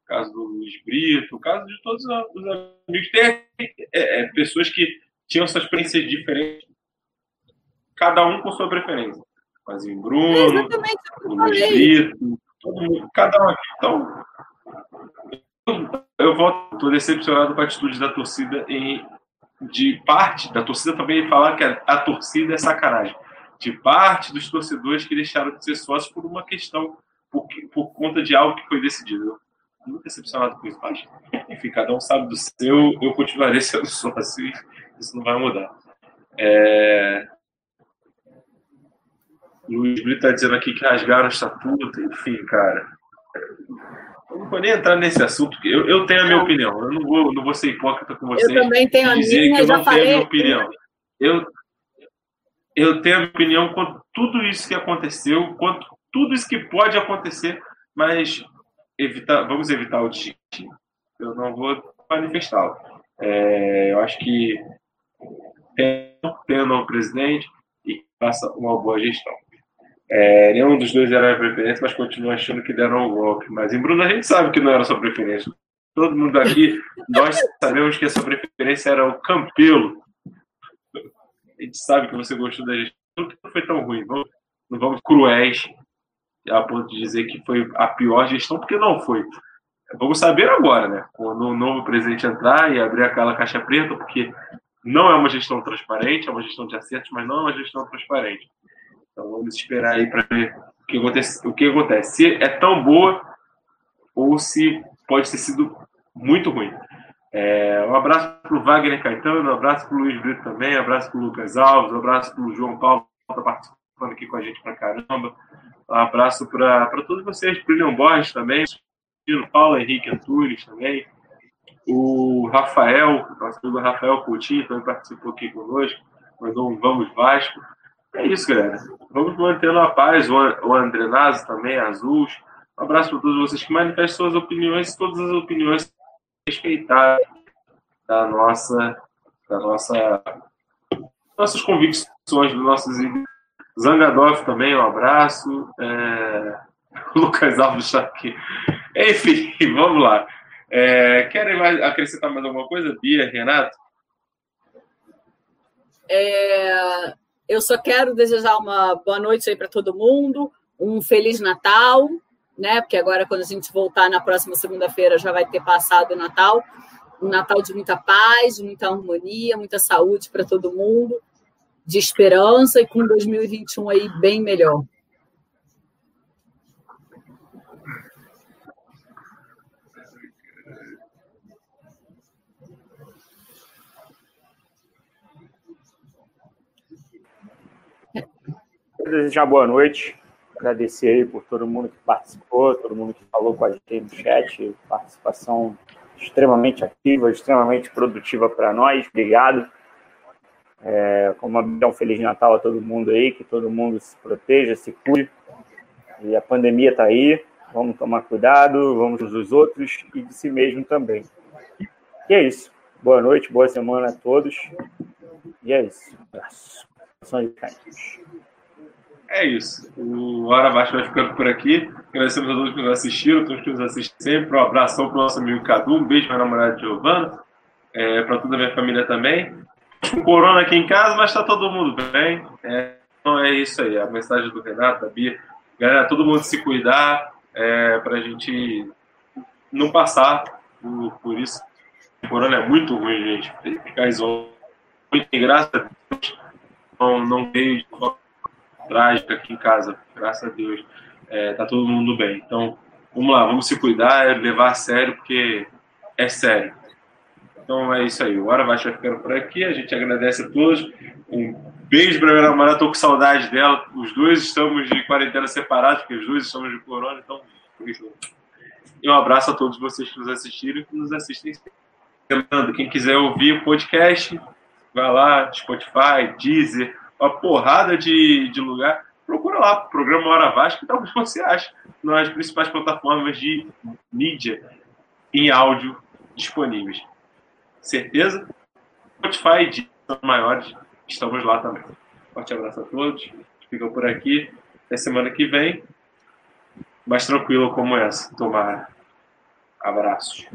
o caso do Luiz Brito, o caso de todos os amigos. Tem é, é, pessoas que tinham suas experiências diferentes, cada um com sua preferência. Mas em Bruno, é o Luiz Brito, todo mundo, cada um aqui. Então, eu volto, estou decepcionado com a atitude da torcida em de parte da torcida também falar que a, a, torcida é sacanagem. De parte dos torcedores que deixaram de ser sócios por uma questão, por, por conta de algo que foi decidido. Muito decepcionado com isso, mas enfim, cada um sabe do seu, eu continuarei [LAUGHS] sendo sócio e isso não vai mudar. É... Luiz Brito está dizendo aqui que rasgaram o estatuto, enfim, cara. Eu não vou nem entrar nesse assunto, eu, eu tenho a minha opinião. Eu não vou, não vou ser hipócrita com vocês. Eu também tenho a minha, que eu não tenho a minha opinião. Eu, eu tenho a minha opinião quanto tudo isso que aconteceu, quanto tudo isso que pode acontecer, mas evitar, vamos evitar o destino. Eu não vou manifestá-lo. É, eu acho que tem um presidente e faça uma boa gestão. É, nenhum dos dois era a preferência, mas continuo achando que deram um golpe. Mas em Bruno a gente sabe que não era sua preferência. Todo mundo aqui, nós sabemos que a sua preferência era o Campelo. A gente sabe que você gostou da gestão, que não foi tão ruim. Vamos, não vamos cruéis a ponto de dizer que foi a pior gestão, porque não foi. Vamos saber agora, né? Quando o novo presidente entrar e abrir aquela caixa preta, porque não é uma gestão transparente, é uma gestão de acertos, mas não é uma gestão transparente. Então vamos esperar aí para ver o que, acontece, o que acontece. Se é tão boa ou se pode ter sido muito ruim. É, um abraço para o Wagner Caetano, um abraço para o Luiz Brito também, um abraço para o Lucas Alves, um abraço para o João Paulo, que está participando aqui com a gente para caramba. Um abraço para todos vocês, o Leon Borges também, o Paulo Henrique Antunes também, o Rafael, nosso amigo Rafael Coutinho também participou aqui conosco, mandou um Vamos Vasco. É isso, galera. Vamos mantendo a paz. O André Nazi também, Azul. Um abraço para todos vocês que manifestam suas opiniões, todas as opiniões respeitadas da nossa, da nossa, nossas convicções, dos nossos Zangadov também, um abraço. É... [LAUGHS] Lucas Alves está aqui. Enfim, [LAUGHS] vamos lá. É... Querem mais, acrescentar mais alguma coisa, Bia, Renato? É, eu só quero desejar uma boa noite aí para todo mundo, um feliz Natal, né? Porque agora, quando a gente voltar na próxima segunda-feira, já vai ter passado o Natal. Um Natal de muita paz, de muita harmonia, muita saúde para todo mundo, de esperança e com 2021 aí bem melhor. desejar boa noite, agradecer aí por todo mundo que participou, todo mundo que falou com a gente no chat, participação extremamente ativa, extremamente produtiva para nós, obrigado. É, como um Feliz Natal a todo mundo aí, que todo mundo se proteja, se cuide. E a pandemia está aí, vamos tomar cuidado, vamos dos outros e de si mesmo também. E é isso. Boa noite, boa semana a todos. E é isso. Abraço. É isso. O Hora vai ficando por aqui. Agradecemos a todos que nos assistiram, a todos que nos assistem sempre. Um abração para o nosso amigo Cadu, um beijo para a namorada Giovana, é, para toda a minha família também. Com corona aqui em casa, mas está todo mundo bem. É, então é isso aí. A mensagem do Renato, da Bia. Galera, todo mundo se cuidar é, para a gente não passar por, por isso. O corona é muito ruim, gente. Ficar isolado. Muito graças. Não, não veio trágica aqui em casa, graças a Deus. É, tá todo mundo bem. Então, vamos lá, vamos se cuidar, levar a sério, porque é sério. Então é isso aí. O Hora vai ficando por aqui. A gente agradece a todos. Um beijo para minha namorada. Estou com saudade dela. Os dois estamos de quarentena separados, porque os dois estamos de corona. Então, e um abraço a todos vocês que nos assistiram e que nos assistem. Quem quiser ouvir o podcast, vai lá, Spotify, Deezer, uma porrada de, de lugar. Procura lá, programa Hora Vasca, que talvez você ache nas principais plataformas de mídia em áudio disponíveis. Certeza? Spotify e maiores, estamos lá também. Forte abraço a todos, ficam por aqui. Até semana que vem, mais tranquilo como essa. Tomara. Abraços.